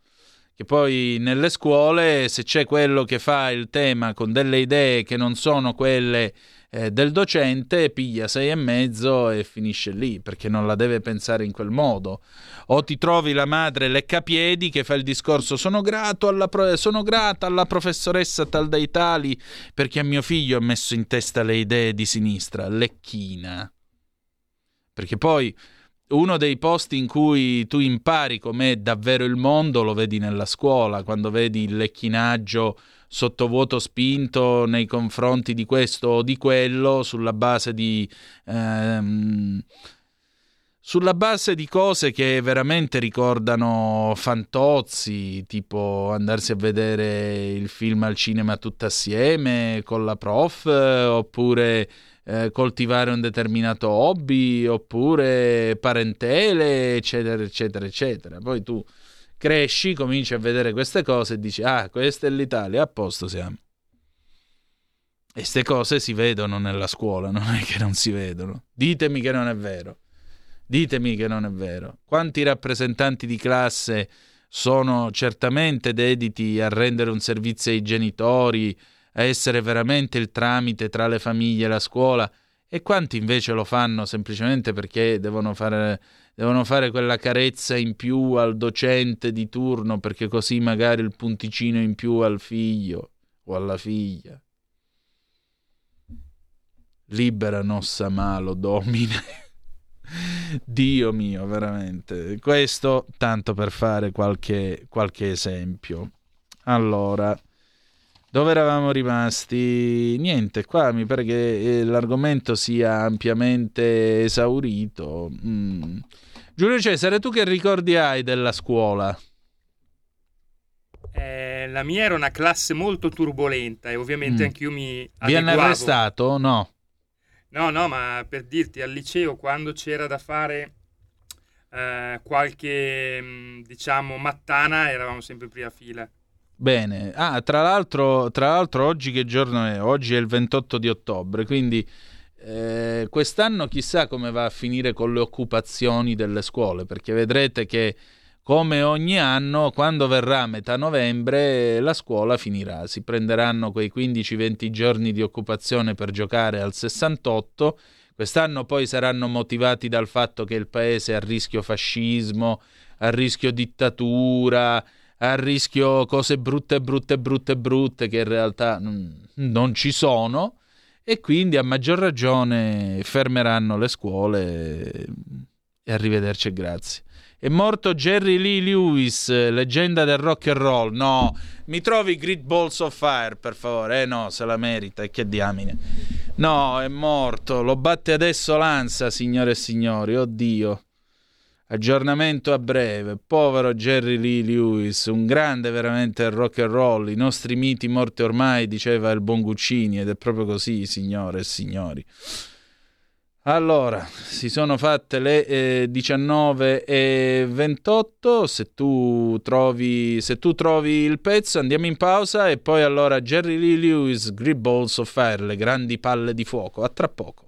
che poi nelle scuole se c'è quello che fa il tema con delle idee che non sono quelle eh, del docente piglia sei e mezzo e finisce lì perché non la deve pensare in quel modo. O ti trovi la madre leccapiedi che fa il discorso sono grato alla, pro- sono grata alla professoressa tal dei tali perché a mio figlio ha messo in testa le idee di sinistra lecchina. Perché poi uno dei posti in cui tu impari com'è davvero il mondo lo vedi nella scuola, quando vedi il lecchinaggio sottovuoto spinto nei confronti di questo o di quello sulla base di... Ehm, sulla base di cose che veramente ricordano fantozzi, tipo andarsi a vedere il film al cinema tutti assieme con la prof, oppure eh, coltivare un determinato hobby, oppure parentele, eccetera, eccetera, eccetera. Poi tu cresci, cominci a vedere queste cose e dici, ah, questa è l'Italia, a posto siamo. E queste cose si vedono nella scuola, non è che non si vedono. Ditemi che non è vero. Ditemi che non è vero. Quanti rappresentanti di classe sono certamente dediti a rendere un servizio ai genitori, a essere veramente il tramite tra le famiglie e la scuola, e quanti invece lo fanno semplicemente perché devono fare devono fare quella carezza in più al docente di turno perché così magari il punticino in più al figlio o alla figlia. Libera nossa malo, domine. Dio mio, veramente. Questo tanto per fare qualche, qualche esempio. Allora, dove eravamo rimasti? Niente, qua mi pare che eh, l'argomento sia ampiamente esaurito. Mm. Giulio Cesare, tu che ricordi hai della scuola? Eh, la mia era una classe molto turbolenta e ovviamente mm. anch'io mi Vi hanno arrestato? No. No, no, ma per dirti, al liceo quando c'era da fare eh, qualche, mm, diciamo, mattana, eravamo sempre in prima fila. Bene. Ah, tra l'altro, tra l'altro oggi che giorno è? Oggi è il 28 di ottobre, quindi eh, quest'anno chissà come va a finire con le occupazioni delle scuole, perché vedrete che come ogni anno, quando verrà metà novembre, la scuola finirà. Si prenderanno quei 15-20 giorni di occupazione per giocare al 68. Quest'anno poi saranno motivati dal fatto che il paese è a rischio fascismo, a rischio dittatura, a rischio cose brutte, brutte, brutte, brutte che in realtà non ci sono e quindi a maggior ragione fermeranno le scuole e arrivederci e grazie. È morto Jerry Lee Lewis, leggenda del rock and roll. No, mi trovi Great Balls of Fire, per favore. Eh no, se la merita, e che diamine. No, è morto. Lo batte adesso l'ansia, signore e signori. Oddio. Aggiornamento a breve. Povero Jerry Lee Lewis, un grande veramente rock and roll. I nostri miti morti ormai, diceva il buon Guccini, ed è proprio così, signore e signori. Allora, si sono fatte le eh, 19 e 28. Se tu, trovi, se tu trovi il pezzo, andiamo in pausa e poi allora Jerry Lee Lewis, Grip Balls of Fire, le grandi palle di fuoco. A tra poco.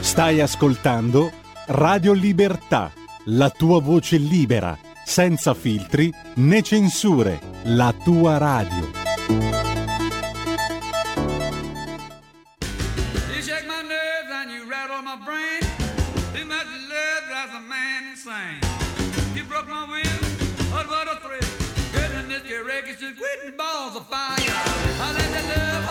Stai ascoltando Radio Libertà, la tua voce libera, senza filtri né censure, la tua radio. You balls of fire. I let the love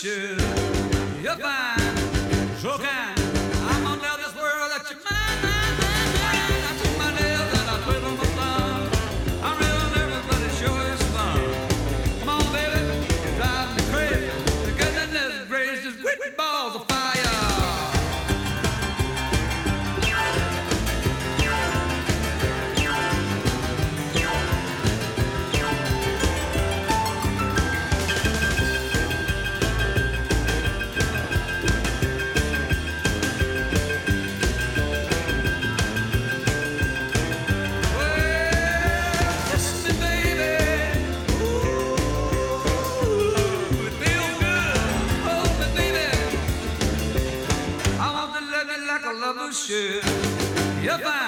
should. Should. You're fine,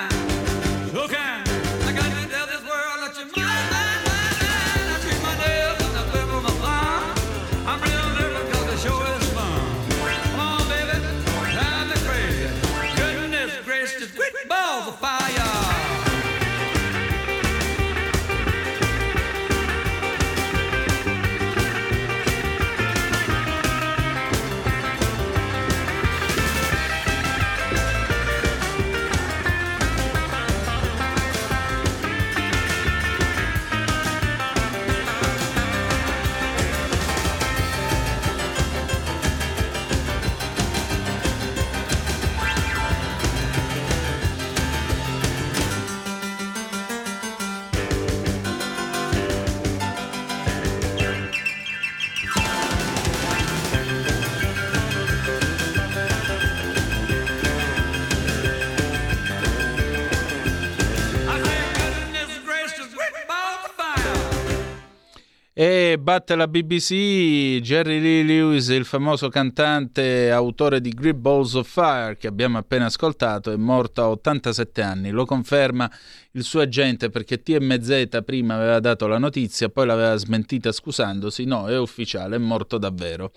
Batte la BBC Jerry Lee Lewis, il famoso cantante autore di Grip Balls of Fire che abbiamo appena ascoltato, è morto a 87 anni. Lo conferma il suo agente perché TMZ prima aveva dato la notizia, poi l'aveva smentita scusandosi. No, è ufficiale, è morto davvero.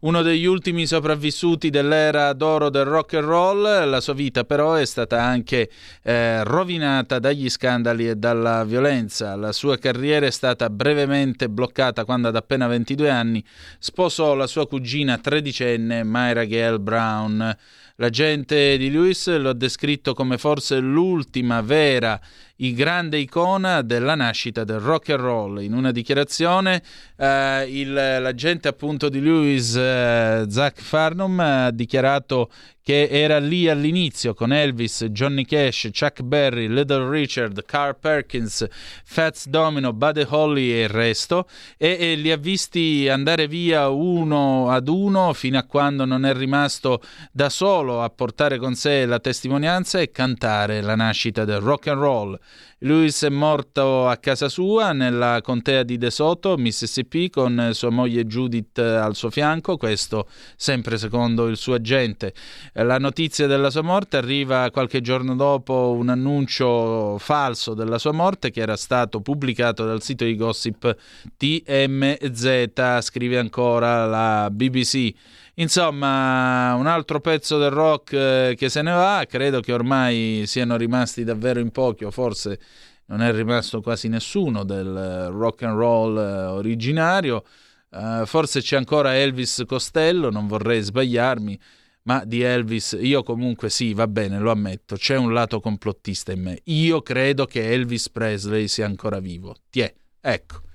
Uno degli ultimi sopravvissuti dell'era d'oro del rock and roll, la sua vita però è stata anche eh, rovinata dagli scandali e dalla violenza. La sua carriera è stata brevemente bloccata quando ad appena 22 anni sposò la sua cugina tredicenne Myra Gale Brown. L'agente di Lewis lo ha descritto come forse l'ultima vera e grande icona della nascita del rock and roll. In una dichiarazione eh, il, l'agente appunto di Lewis, eh, Zach Farnum, ha dichiarato che era lì all'inizio con Elvis, Johnny Cash, Chuck Berry, Little Richard, Carl Perkins, Fats Domino, Buddy Holly e il resto e, e li ha visti andare via uno ad uno fino a quando non è rimasto da solo a portare con sé la testimonianza e cantare la nascita del rock and roll. Lewis è morto a casa sua nella contea di De Soto, Mississippi, con sua moglie Judith al suo fianco, questo sempre secondo il suo agente. La notizia della sua morte arriva qualche giorno dopo un annuncio falso della sua morte che era stato pubblicato dal sito di gossip TMZ, scrive ancora la BBC. Insomma, un altro pezzo del rock eh, che se ne va, credo che ormai siano rimasti davvero in pochi, o forse non è rimasto quasi nessuno del eh, rock and roll eh, originario. Uh, forse c'è ancora Elvis Costello, non vorrei sbagliarmi, ma di Elvis io comunque sì, va bene, lo ammetto, c'è un lato complottista in me. Io credo che Elvis Presley sia ancora vivo. Tiè, ecco.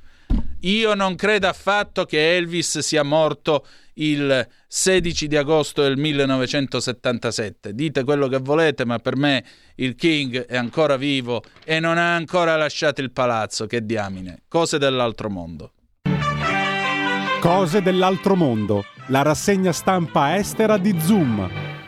Io non credo affatto che Elvis sia morto il 16 di agosto del 1977. Dite quello che volete, ma per me il King è ancora vivo e non ha ancora lasciato il palazzo. Che diamine. Cose dell'altro mondo. Cose dell'altro mondo. La rassegna stampa estera di Zoom.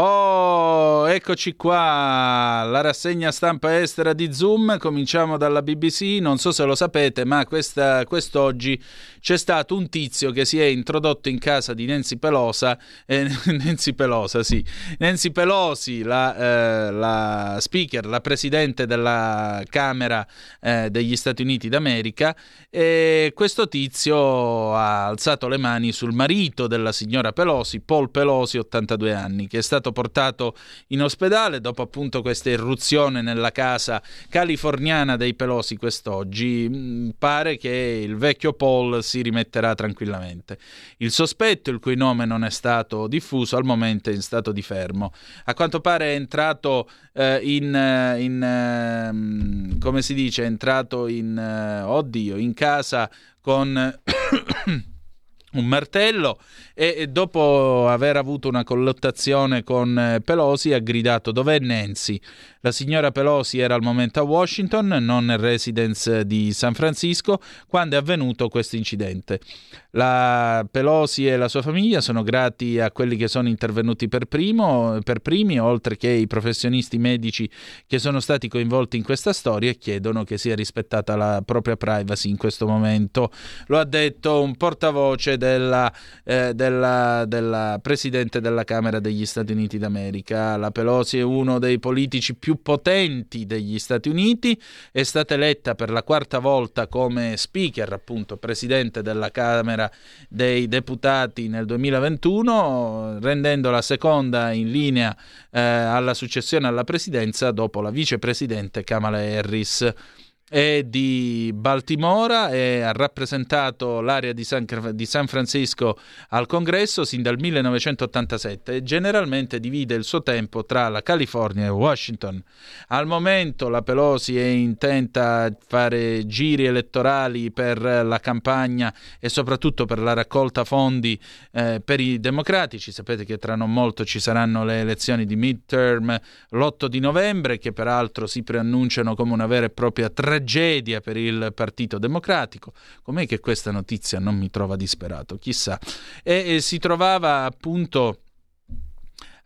Oh, eccoci qua, la rassegna stampa estera di Zoom, cominciamo dalla BBC, non so se lo sapete, ma questa, quest'oggi c'è stato un tizio che si è introdotto in casa di Nancy Pelosa, eh, Nancy Pelosa, sì, Nancy Pelosi, la, eh, la speaker, la presidente della Camera eh, degli Stati Uniti d'America, e questo tizio ha alzato le mani sul marito della signora Pelosi, Paul Pelosi, 82 anni, che è stato portato in ospedale dopo appunto questa irruzione nella casa californiana dei Pelosi quest'oggi. Mm, pare che il vecchio Paul si rimetterà tranquillamente. Il sospetto, il cui nome non è stato diffuso, al momento è in stato di fermo. A quanto pare è entrato eh, in, eh, in eh, come si dice, è entrato in, eh, oddio, in casa con un martello e dopo aver avuto una collottazione con eh, Pelosi ha gridato dov'è Nancy? La signora Pelosi era al momento a Washington, non nel residence di San Francisco, quando è avvenuto questo incidente. La Pelosi e la sua famiglia sono grati a quelli che sono intervenuti per, primo, per primi, oltre che i professionisti medici che sono stati coinvolti in questa storia e chiedono che sia rispettata la propria privacy in questo momento. Lo ha detto un portavoce della, eh, della, della Presidente della Camera degli Stati Uniti d'America. La Pelosi è uno dei politici più più potenti degli Stati Uniti, è stata eletta per la quarta volta come speaker, appunto presidente della Camera dei Deputati nel 2021, rendendo la seconda in linea eh, alla successione alla presidenza dopo la vicepresidente Kamala Harris è di Baltimora e ha rappresentato l'area di San, di San, Francisco al congresso sin dal 1987 e generalmente divide il suo tempo tra la California e Washington. Al momento la Pelosi è intenta a fare giri elettorali per la campagna e soprattutto per la raccolta fondi eh, per i democratici. Sapete che tra non molto ci saranno le elezioni di midterm l'8 di novembre che peraltro si preannunciano come una vera e propria tragedia tragedia per il Partito Democratico. Com'è che questa notizia non mi trova disperato? Chissà. E, e si trovava appunto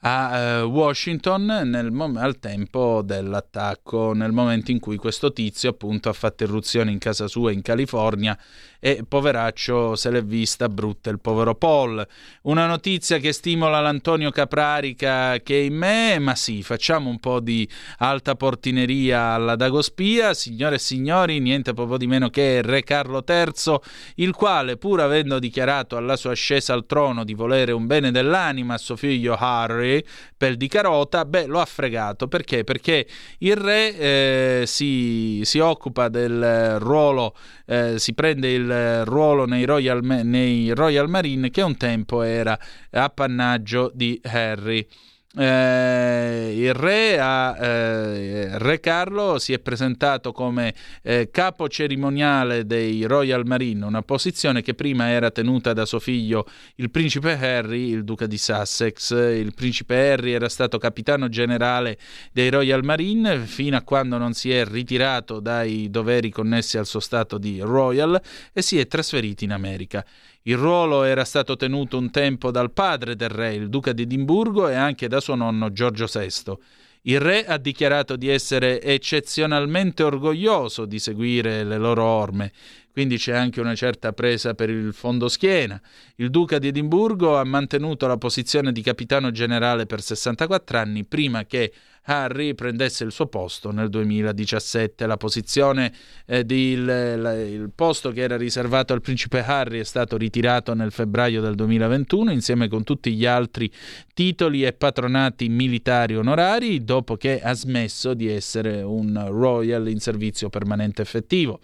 a uh, Washington mom- al tempo dell'attacco, nel momento in cui questo tizio appunto ha fatto irruzione in casa sua in California e poveraccio se l'è vista brutta il povero Paul. Una notizia che stimola l'Antonio Caprarica che in me, ma sì, facciamo un po' di alta portineria alla Dagospia, signore e signori, niente proprio di meno che Re Carlo III, il quale pur avendo dichiarato alla sua ascesa al trono di volere un bene dell'anima a suo figlio Harry, pel di carota, beh, lo ha fregato. Perché? Perché il re eh, si, si, occupa del ruolo, eh, si prende il ruolo nei Royal, nei Royal Marine che un tempo era appannaggio di Harry. Eh, il re, ha, eh, re, Carlo si è presentato come eh, capo cerimoniale dei Royal Marine, una posizione che prima era tenuta da suo figlio il principe Harry, il duca di Sussex. Il principe Harry era stato capitano generale dei Royal Marine fino a quando non si è ritirato dai doveri connessi al suo stato di Royal e si è trasferito in America. Il ruolo era stato tenuto un tempo dal padre del re, il duca di Edimburgo, e anche da suo nonno Giorgio VI. Il re ha dichiarato di essere eccezionalmente orgoglioso di seguire le loro orme, quindi c'è anche una certa presa per il fondo schiena. Il duca di Edimburgo ha mantenuto la posizione di capitano generale per 64 anni prima che Harry prendesse il suo posto nel 2017. La posizione eh, il, il posto che era riservato al principe Harry è stato ritirato nel febbraio del 2021 insieme con tutti gli altri titoli e patronati militari onorari dopo che ha smesso di essere un royal in servizio permanente effettivo.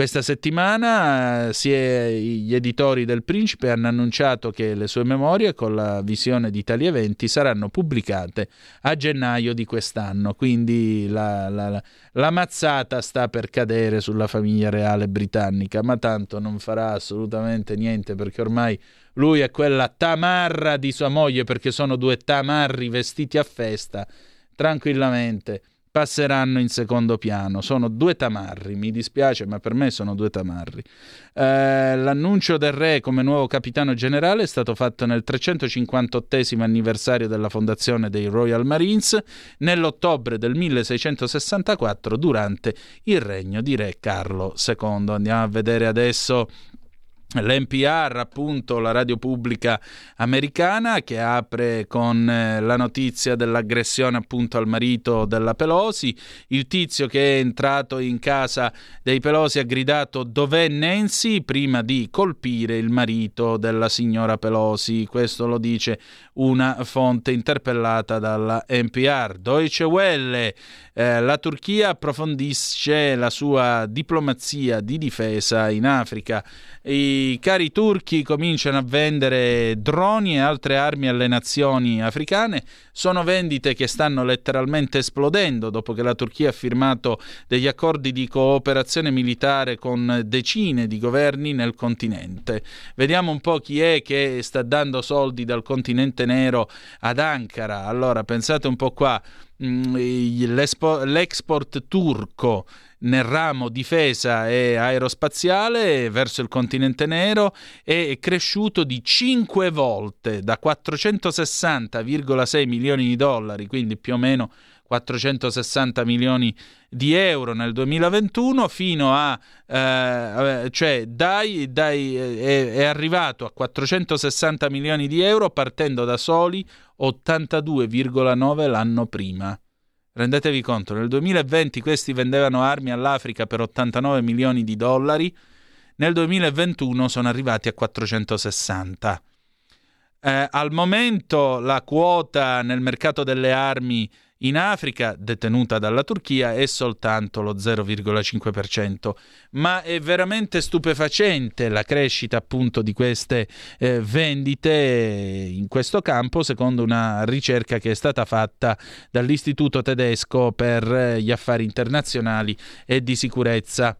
Questa settimana è, gli editori del Principe hanno annunciato che le sue memorie con la visione di tali eventi saranno pubblicate a gennaio di quest'anno, quindi la, la, la mazzata sta per cadere sulla famiglia reale britannica, ma tanto non farà assolutamente niente perché ormai lui è quella tamarra di sua moglie perché sono due tamarri vestiti a festa tranquillamente passeranno in secondo piano. Sono due tamarri, mi dispiace, ma per me sono due tamarri. Eh, l'annuncio del re come nuovo capitano generale è stato fatto nel 358 anniversario della fondazione dei Royal Marines nell'ottobre del 1664 durante il regno di re Carlo II. Andiamo a vedere adesso L'NPR, appunto, la radio pubblica americana, che apre con eh, la notizia dell'aggressione appunto al marito della Pelosi. Il tizio che è entrato in casa dei Pelosi ha gridato dov'è Nancy prima di colpire il marito della signora Pelosi. Questo lo dice una fonte interpellata dalla NPR. Deutsche Welle, eh, la Turchia approfondisce la sua diplomazia di difesa in Africa. I cari turchi cominciano a vendere droni e altre armi alle nazioni africane. Sono vendite che stanno letteralmente esplodendo dopo che la Turchia ha firmato degli accordi di cooperazione militare con decine di governi nel continente. Vediamo un po' chi è che sta dando soldi dal continente nero ad Ankara. Allora, pensate un po' qua, l'export turco nel ramo difesa e aerospaziale verso il continente nero è cresciuto di 5 volte da 460,6 milioni di dollari, quindi più o meno 460 milioni di euro nel 2021 fino a eh, cioè dai, dai, è, è arrivato a 460 milioni di euro partendo da soli 82,9 l'anno prima. Rendetevi conto, nel 2020 questi vendevano armi all'Africa per 89 milioni di dollari, nel 2021 sono arrivati a 460. Eh, al momento la quota nel mercato delle armi in Africa, detenuta dalla Turchia, è soltanto lo 0,5%, ma è veramente stupefacente la crescita appunto di queste eh, vendite in questo campo, secondo una ricerca che è stata fatta dall'Istituto tedesco per eh, gli affari internazionali e di sicurezza.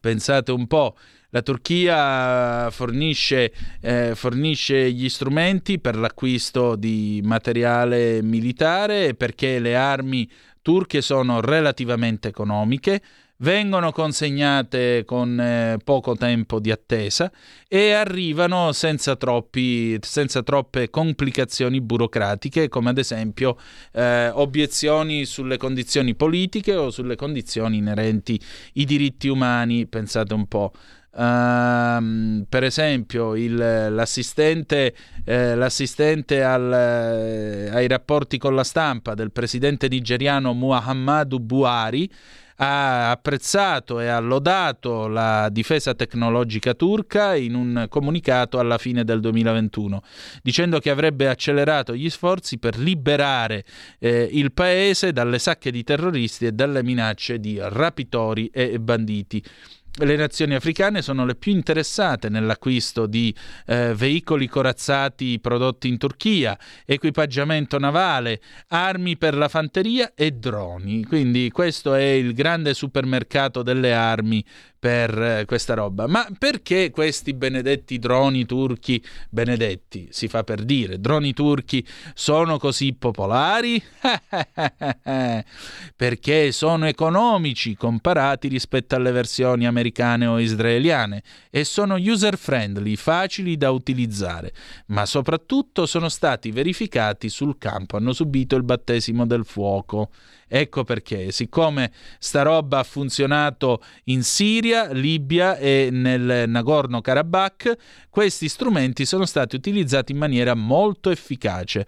Pensate un po', la Turchia fornisce, eh, fornisce, gli strumenti per l'acquisto di materiale militare perché le armi turche sono relativamente economiche, vengono consegnate con eh, poco tempo di attesa e arrivano senza, troppi, senza troppe complicazioni burocratiche, come ad esempio eh, obiezioni sulle condizioni politiche o sulle condizioni inerenti ai diritti umani. Pensate un po'. Uh, per esempio il, l'assistente, eh, l'assistente al, eh, ai rapporti con la stampa del presidente nigeriano Muhammadu Buhari ha apprezzato e ha lodato la difesa tecnologica turca in un comunicato alla fine del 2021, dicendo che avrebbe accelerato gli sforzi per liberare eh, il paese dalle sacche di terroristi e dalle minacce di rapitori e banditi le nazioni africane sono le più interessate nell'acquisto di eh, veicoli corazzati prodotti in Turchia, equipaggiamento navale, armi per la fanteria e droni. Quindi questo è il grande supermercato delle armi per eh, questa roba. Ma perché questi benedetti droni turchi, benedetti si fa per dire, droni turchi sono così popolari? perché sono economici comparati rispetto alle versioni americane o israeliane e sono user friendly, facili da utilizzare, ma soprattutto sono stati verificati sul campo, hanno subito il battesimo del fuoco Ecco perché, siccome sta roba ha funzionato in Siria, Libia e nel Nagorno-Karabakh, questi strumenti sono stati utilizzati in maniera molto efficace.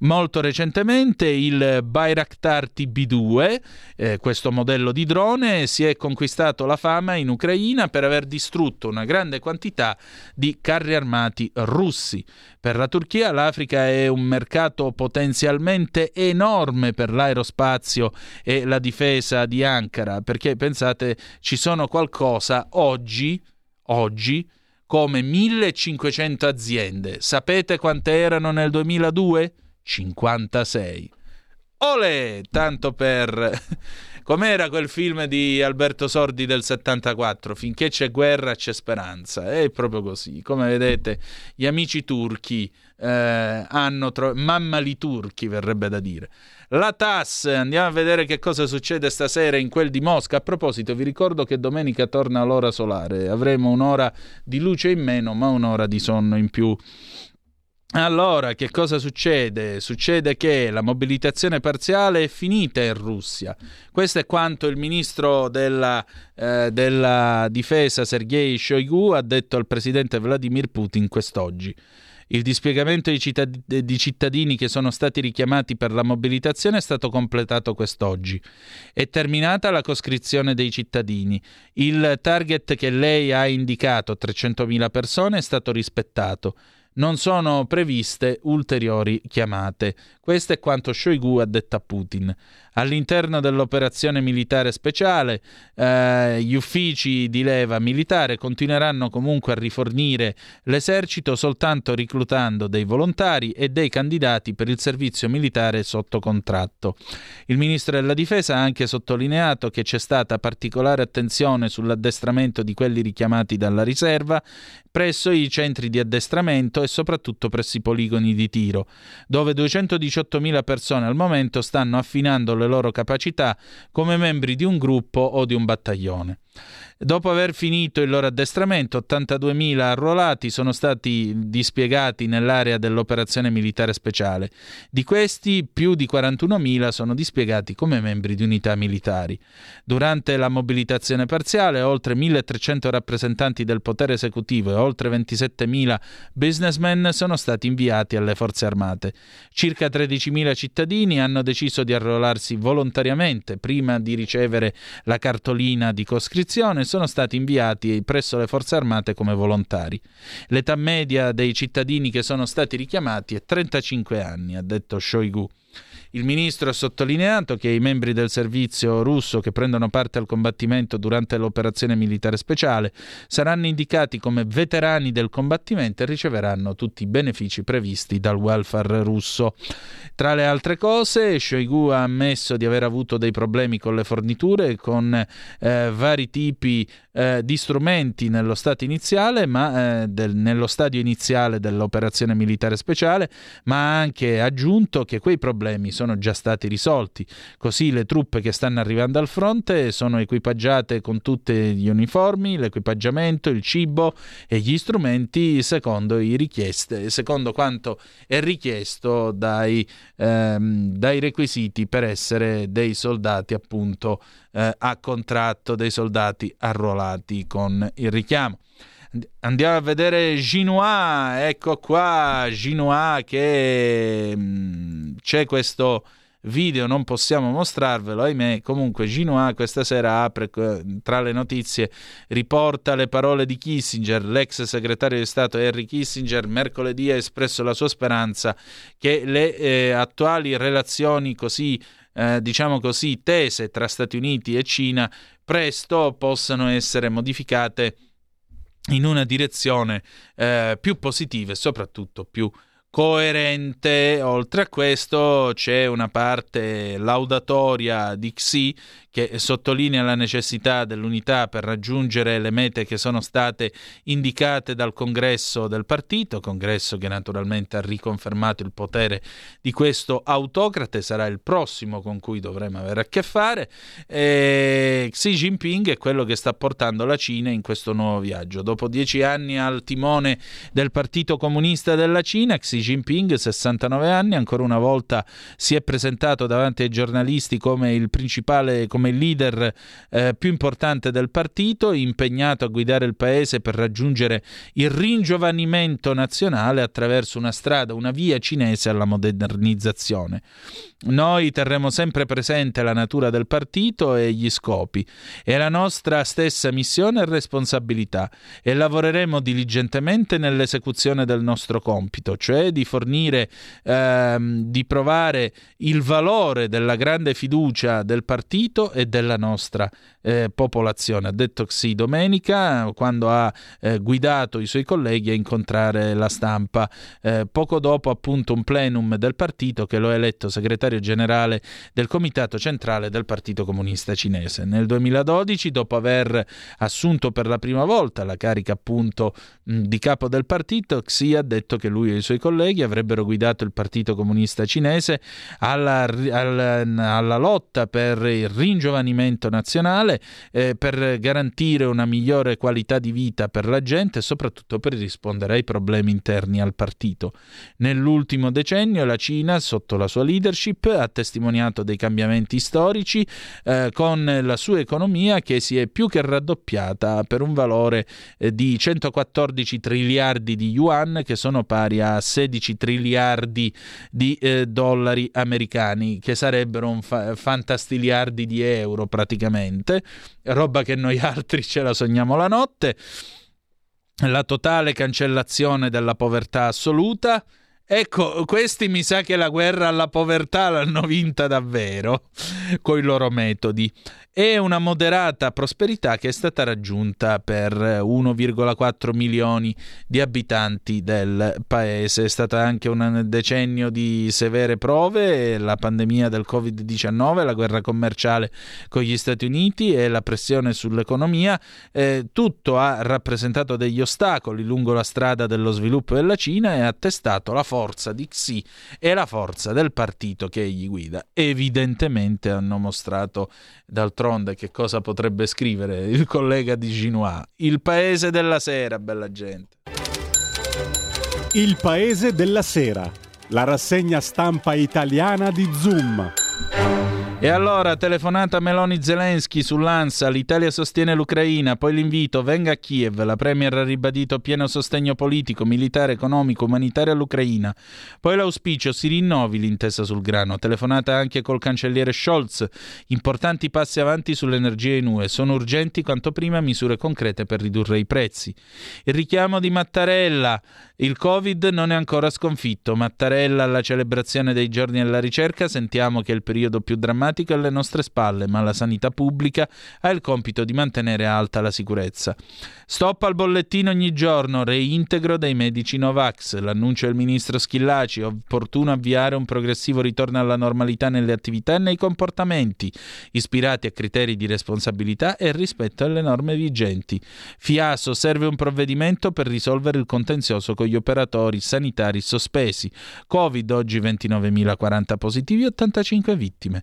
Molto recentemente il Bayraktar TB2, eh, questo modello di drone, si è conquistato la fama in Ucraina per aver distrutto una grande quantità di carri armati russi. Per la Turchia l'Africa è un mercato potenzialmente enorme per l'aerospazio e la difesa di Ankara, perché pensate ci sono qualcosa oggi, oggi come 1500 aziende. Sapete quante erano nel 2002? 56. Ole! Tanto per... Com'era quel film di Alberto Sordi del 74? Finché c'è guerra c'è speranza. È proprio così. Come vedete, gli amici turchi eh, hanno... Tro- mammali turchi, verrebbe da dire. La TAS, andiamo a vedere che cosa succede stasera in quel di Mosca. A proposito, vi ricordo che domenica torna l'ora solare. Avremo un'ora di luce in meno, ma un'ora di sonno in più. Allora, che cosa succede? Succede che la mobilitazione parziale è finita in Russia. Questo è quanto il ministro della, eh, della difesa Sergei Shoigu ha detto al presidente Vladimir Putin quest'oggi. Il dispiegamento di, cittad- di, cittadini che sono stati richiamati per la mobilitazione è stato completato quest'oggi. È terminata la coscrizione dei cittadini. Il target che lei ha indicato, 300.000 persone, è stato rispettato non sono previste ulteriori chiamate. Questo è quanto Shoigu ha detto a Putin. All'interno dell'operazione militare speciale, eh, gli uffici di leva militare continueranno comunque a rifornire l'esercito soltanto reclutando dei volontari e dei candidati per il servizio militare sotto contratto. Il ministro della difesa ha anche sottolineato che c'è stata particolare attenzione sull'addestramento di quelli richiamati dalla riserva presso i centri di addestramento e soprattutto presso i poligoni di tiro, dove 218.000 persone al momento stanno affinando le loro capacità come membri di un gruppo o di un battaglione. Dopo aver finito il loro addestramento, 82.000 arruolati sono stati dispiegati nell'area dell'operazione militare speciale. Di questi, più di 41.000 sono dispiegati come membri di unità militari. Durante la mobilitazione parziale, oltre 1.300 rappresentanti del potere esecutivo e oltre 27.000 businessmen sono stati inviati alle forze armate. Circa 13.000 cittadini hanno deciso di arruolarsi volontariamente prima di ricevere la cartolina di coscrizione sono stati inviati presso le forze armate come volontari. L'età media dei cittadini che sono stati richiamati è 35 anni, ha detto Shoigu. Il ministro ha sottolineato che i membri del servizio russo che prendono parte al combattimento durante l'operazione militare speciale saranno indicati come veterani del combattimento e riceveranno tutti i benefici previsti dal welfare russo. Tra le altre cose, Shoigu ha ammesso di aver avuto dei problemi con le forniture, con eh, vari tipi eh, di strumenti nello stato iniziale, ma eh, del, nello stadio iniziale dell'operazione militare speciale, ma ha anche aggiunto che quei problemi sono già stati risolti. Così le truppe che stanno arrivando al fronte sono equipaggiate con tutti gli uniformi, l'equipaggiamento, il cibo e gli strumenti secondo, richieste, secondo quanto è richiesto dai, ehm, dai requisiti per essere dei soldati appunto eh, a contratto, dei soldati arruolati con il richiamo. Andiamo a vedere Ginois, ecco qua Ginois che mh, mm, c'è questo video, non possiamo mostrarvelo, ahimè, comunque Ginois questa sera apre tra le notizie, riporta le parole di Kissinger, l'ex segretario di Stato Henry Kissinger mercoledì ha espresso la sua speranza che le eh, attuali relazioni così eh, diciamo così, tese tra Stati Uniti e Cina presto possano essere modificate in una direzione eh, più positiva e soprattutto più coerente. Oltre a questo c'è una parte laudatoria di Xi che sottolinea la necessità dell'unità per raggiungere le mete che sono state indicate dal congresso del partito, congresso che naturalmente ha riconfermato il potere di questo autocrate, sarà il prossimo con cui dovremo avere a che fare. E Xi Jinping è quello che sta portando la Cina in questo nuovo viaggio. Dopo dieci anni al timone del Partito Comunista della Cina, Xi Jinping, 69 anni, ancora una volta si è presentato davanti ai giornalisti come il principale, come leader eh, più importante del partito, impegnato a guidare il paese per raggiungere il ringiovanimento nazionale attraverso una strada, una via cinese alla modernizzazione. Noi terremo sempre presente la natura del partito e gli scopi e la nostra stessa missione e responsabilità e lavoreremo diligentemente nell'esecuzione del nostro compito, cioè di fornire, ehm, di provare il valore della grande fiducia del partito e della nostra eh, popolazione. Ha detto Xi domenica quando ha eh, guidato i suoi colleghi a incontrare la stampa, eh, poco dopo appunto un plenum del partito che lo ha eletto segretario generale del Comitato Centrale del Partito Comunista Cinese. Nel 2012, dopo aver assunto per la prima volta la carica appunto mh, di capo del partito, Xi ha detto che lui e i suoi colleghi avrebbero guidato il Partito Comunista Cinese alla, alla, alla lotta per il ringiovanimento nazionale, eh, per garantire una migliore qualità di vita per la gente e soprattutto per rispondere ai problemi interni al partito. Nell'ultimo decennio la Cina, sotto la sua leadership, ha testimoniato dei cambiamenti storici eh, con la sua economia che si è più che raddoppiata per un valore eh, di 114 triliardi di yuan che sono pari a 16 triliardi di eh, dollari americani che sarebbero un fa- fantastiliardi di euro praticamente roba che noi altri ce la sogniamo la notte la totale cancellazione della povertà assoluta Ecco, questi mi sa che la guerra alla povertà l'hanno vinta davvero con i loro metodi e una moderata prosperità che è stata raggiunta per 1,4 milioni di abitanti del paese. È stato anche un decennio di severe prove, la pandemia del Covid-19, la guerra commerciale con gli Stati Uniti e la pressione sull'economia. Eh, tutto ha rappresentato degli ostacoli lungo la strada dello sviluppo della Cina e ha testato la forza di Xi e la forza del partito che egli guida. Evidentemente hanno mostrato D'altronde, che cosa potrebbe scrivere il collega di Ginois? Il paese della sera, bella gente. Il paese della sera, la rassegna stampa italiana di Zoom. E allora, telefonata Meloni Zelensky sull'ANSA, l'Italia sostiene l'Ucraina, poi l'invito, venga a Kiev, la Premier ha ribadito pieno sostegno politico, militare, economico, umanitario all'Ucraina. Poi l'auspicio, si rinnovi l'intesa sul grano, telefonata anche col cancelliere Scholz, importanti passi avanti sull'energia in UE, sono urgenti quanto prima misure concrete per ridurre i prezzi. Il richiamo di Mattarella, il Covid non è ancora sconfitto, Mattarella alla celebrazione dei giorni della ricerca, sentiamo che è il periodo più drammatico è alle nostre spalle, ma la sanità pubblica ha il compito di mantenere alta la sicurezza. Stop al bollettino ogni giorno, reintegro dei medici Novax. L'annuncio del ministro Schillaci, opportuno avviare un progressivo ritorno alla normalità nelle attività e nei comportamenti, ispirati a criteri di responsabilità e rispetto alle norme vigenti. Fiaso serve un provvedimento per risolvere il contenzioso con gli operatori sanitari sospesi. Covid oggi 29.040 positivi e 85 vittime.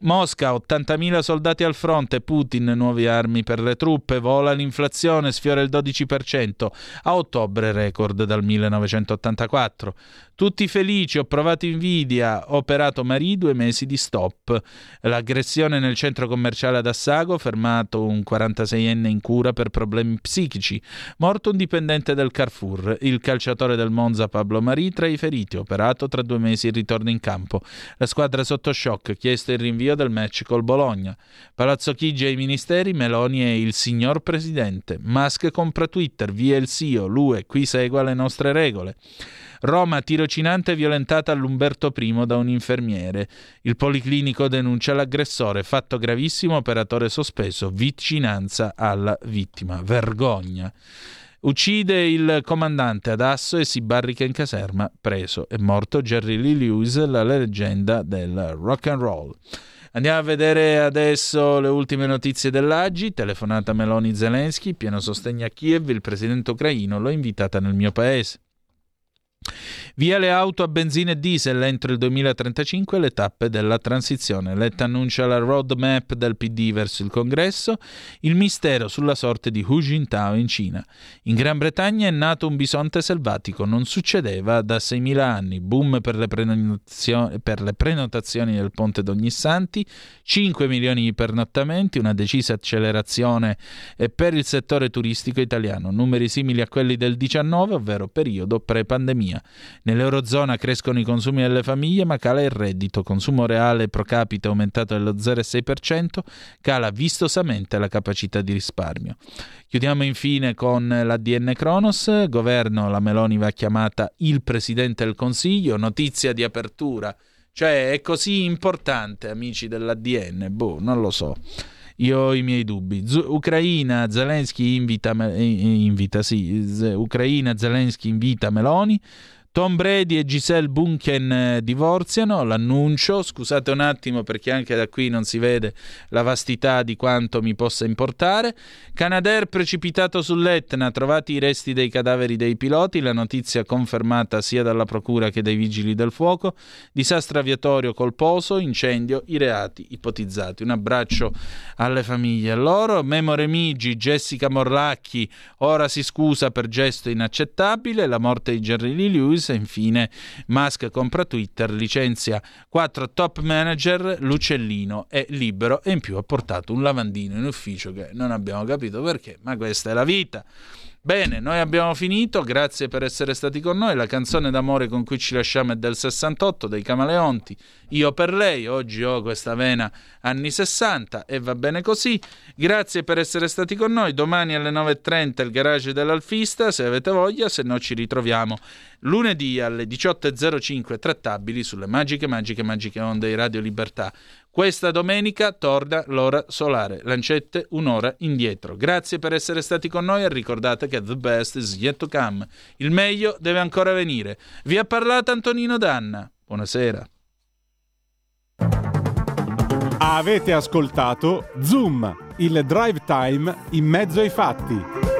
Mosca, 80.000 soldati al fronte, Putin, nuove armi per le truppe, vola l'inflazione, sfiora il 12%, a ottobre record dal 1984. Tutti felici, ho provato invidia, ho operato Marie due mesi di stop. L'aggressione nel centro commerciale ad Assago, fermato un 46enne in cura per problemi psichici. Morto un dipendente del Carrefour, il calciatore del Monza Pablo Marie tra i feriti, operato tra due mesi il ritorno in campo. La squadra sotto shock, chiesto il rinvio del match col Bologna. Palazzo Chigi ai ministeri, Meloni e il signor Presidente. Musk compra Twitter, via il CEO, l'UE, qui segua le nostre regole. Roma, tirocinante violentata all'Umberto I da un infermiere. Il policlinico denuncia l'aggressore, fatto gravissimo, operatore sospeso, vicinanza alla vittima. Vergogna. Uccide il comandante ad Asso e si barrica in caserma, preso. È morto Jerry Lee Lewis, la leggenda del rock and roll. Andiamo a vedere adesso le ultime notizie dell'Agi. Telefonata Meloni Zelensky, pieno sostegno a Kiev, il presidente ucraino l'ho invitata nel mio paese. Via le auto a benzina e diesel entro il 2035 le tappe della transizione. Letta annuncia la roadmap del PD verso il congresso, il mistero sulla sorte di Hu Jintao in Cina. In Gran Bretagna è nato un bisonte selvatico, non succedeva da 6.000 anni. Boom per le, per le prenotazioni del ponte d'Ognissanti, 5 milioni di pernottamenti, una decisa accelerazione per il settore turistico italiano, numeri simili a quelli del 19, ovvero periodo pre-pandemia. Nell'Eurozona crescono i consumi delle famiglie, ma cala il reddito. Consumo reale pro capite aumentato dello 0,6%, cala vistosamente la capacità di risparmio. Chiudiamo infine con l'ADN Kronos. Governo, la Meloni va chiamata il Presidente del Consiglio. Notizia di apertura. Cioè, è così importante, amici dell'ADN? Boh, non lo so. Io ho i miei dubbi. Z- Ucraina, Zelensky invita, invita sì, Z- Ucraina, Zelensky invita Meloni. Tom Brady e Giselle Bunchen eh, divorziano, l'annuncio, scusate un attimo perché anche da qui non si vede la vastità di quanto mi possa importare. Canadair precipitato sull'Etna, trovati i resti dei cadaveri dei piloti, la notizia confermata sia dalla procura che dai vigili del fuoco, disastro aviatorio colposo, incendio, i reati ipotizzati. Un abbraccio alle famiglie e loro. Memo Remigi, Jessica Morlacchi, ora si scusa per gesto inaccettabile, la morte di Jerry Lee Lewis e infine Musk compra Twitter, licenzia quattro top manager, l'uccellino è libero e in più ha portato un lavandino in ufficio che non abbiamo capito perché, ma questa è la vita. Bene, noi abbiamo finito, grazie per essere stati con noi. La canzone d'amore con cui ci lasciamo è del 68 dei Camaleonti. Io per lei, oggi ho questa vena anni 60 e va bene così. Grazie per essere stati con noi. Domani alle 9.30 il garage dell'Alfista, se avete voglia, se no ci ritroviamo lunedì alle 18.05 trattabili sulle magiche, magiche, magiche onde di Radio Libertà. Questa domenica torna l'ora solare, lancette un'ora indietro. Grazie per essere stati con noi e ricordate che the best is yet to come. Il meglio deve ancora venire. Vi ha parlato Antonino Danna. Buonasera. Avete ascoltato Zoom, il drive time in mezzo ai fatti.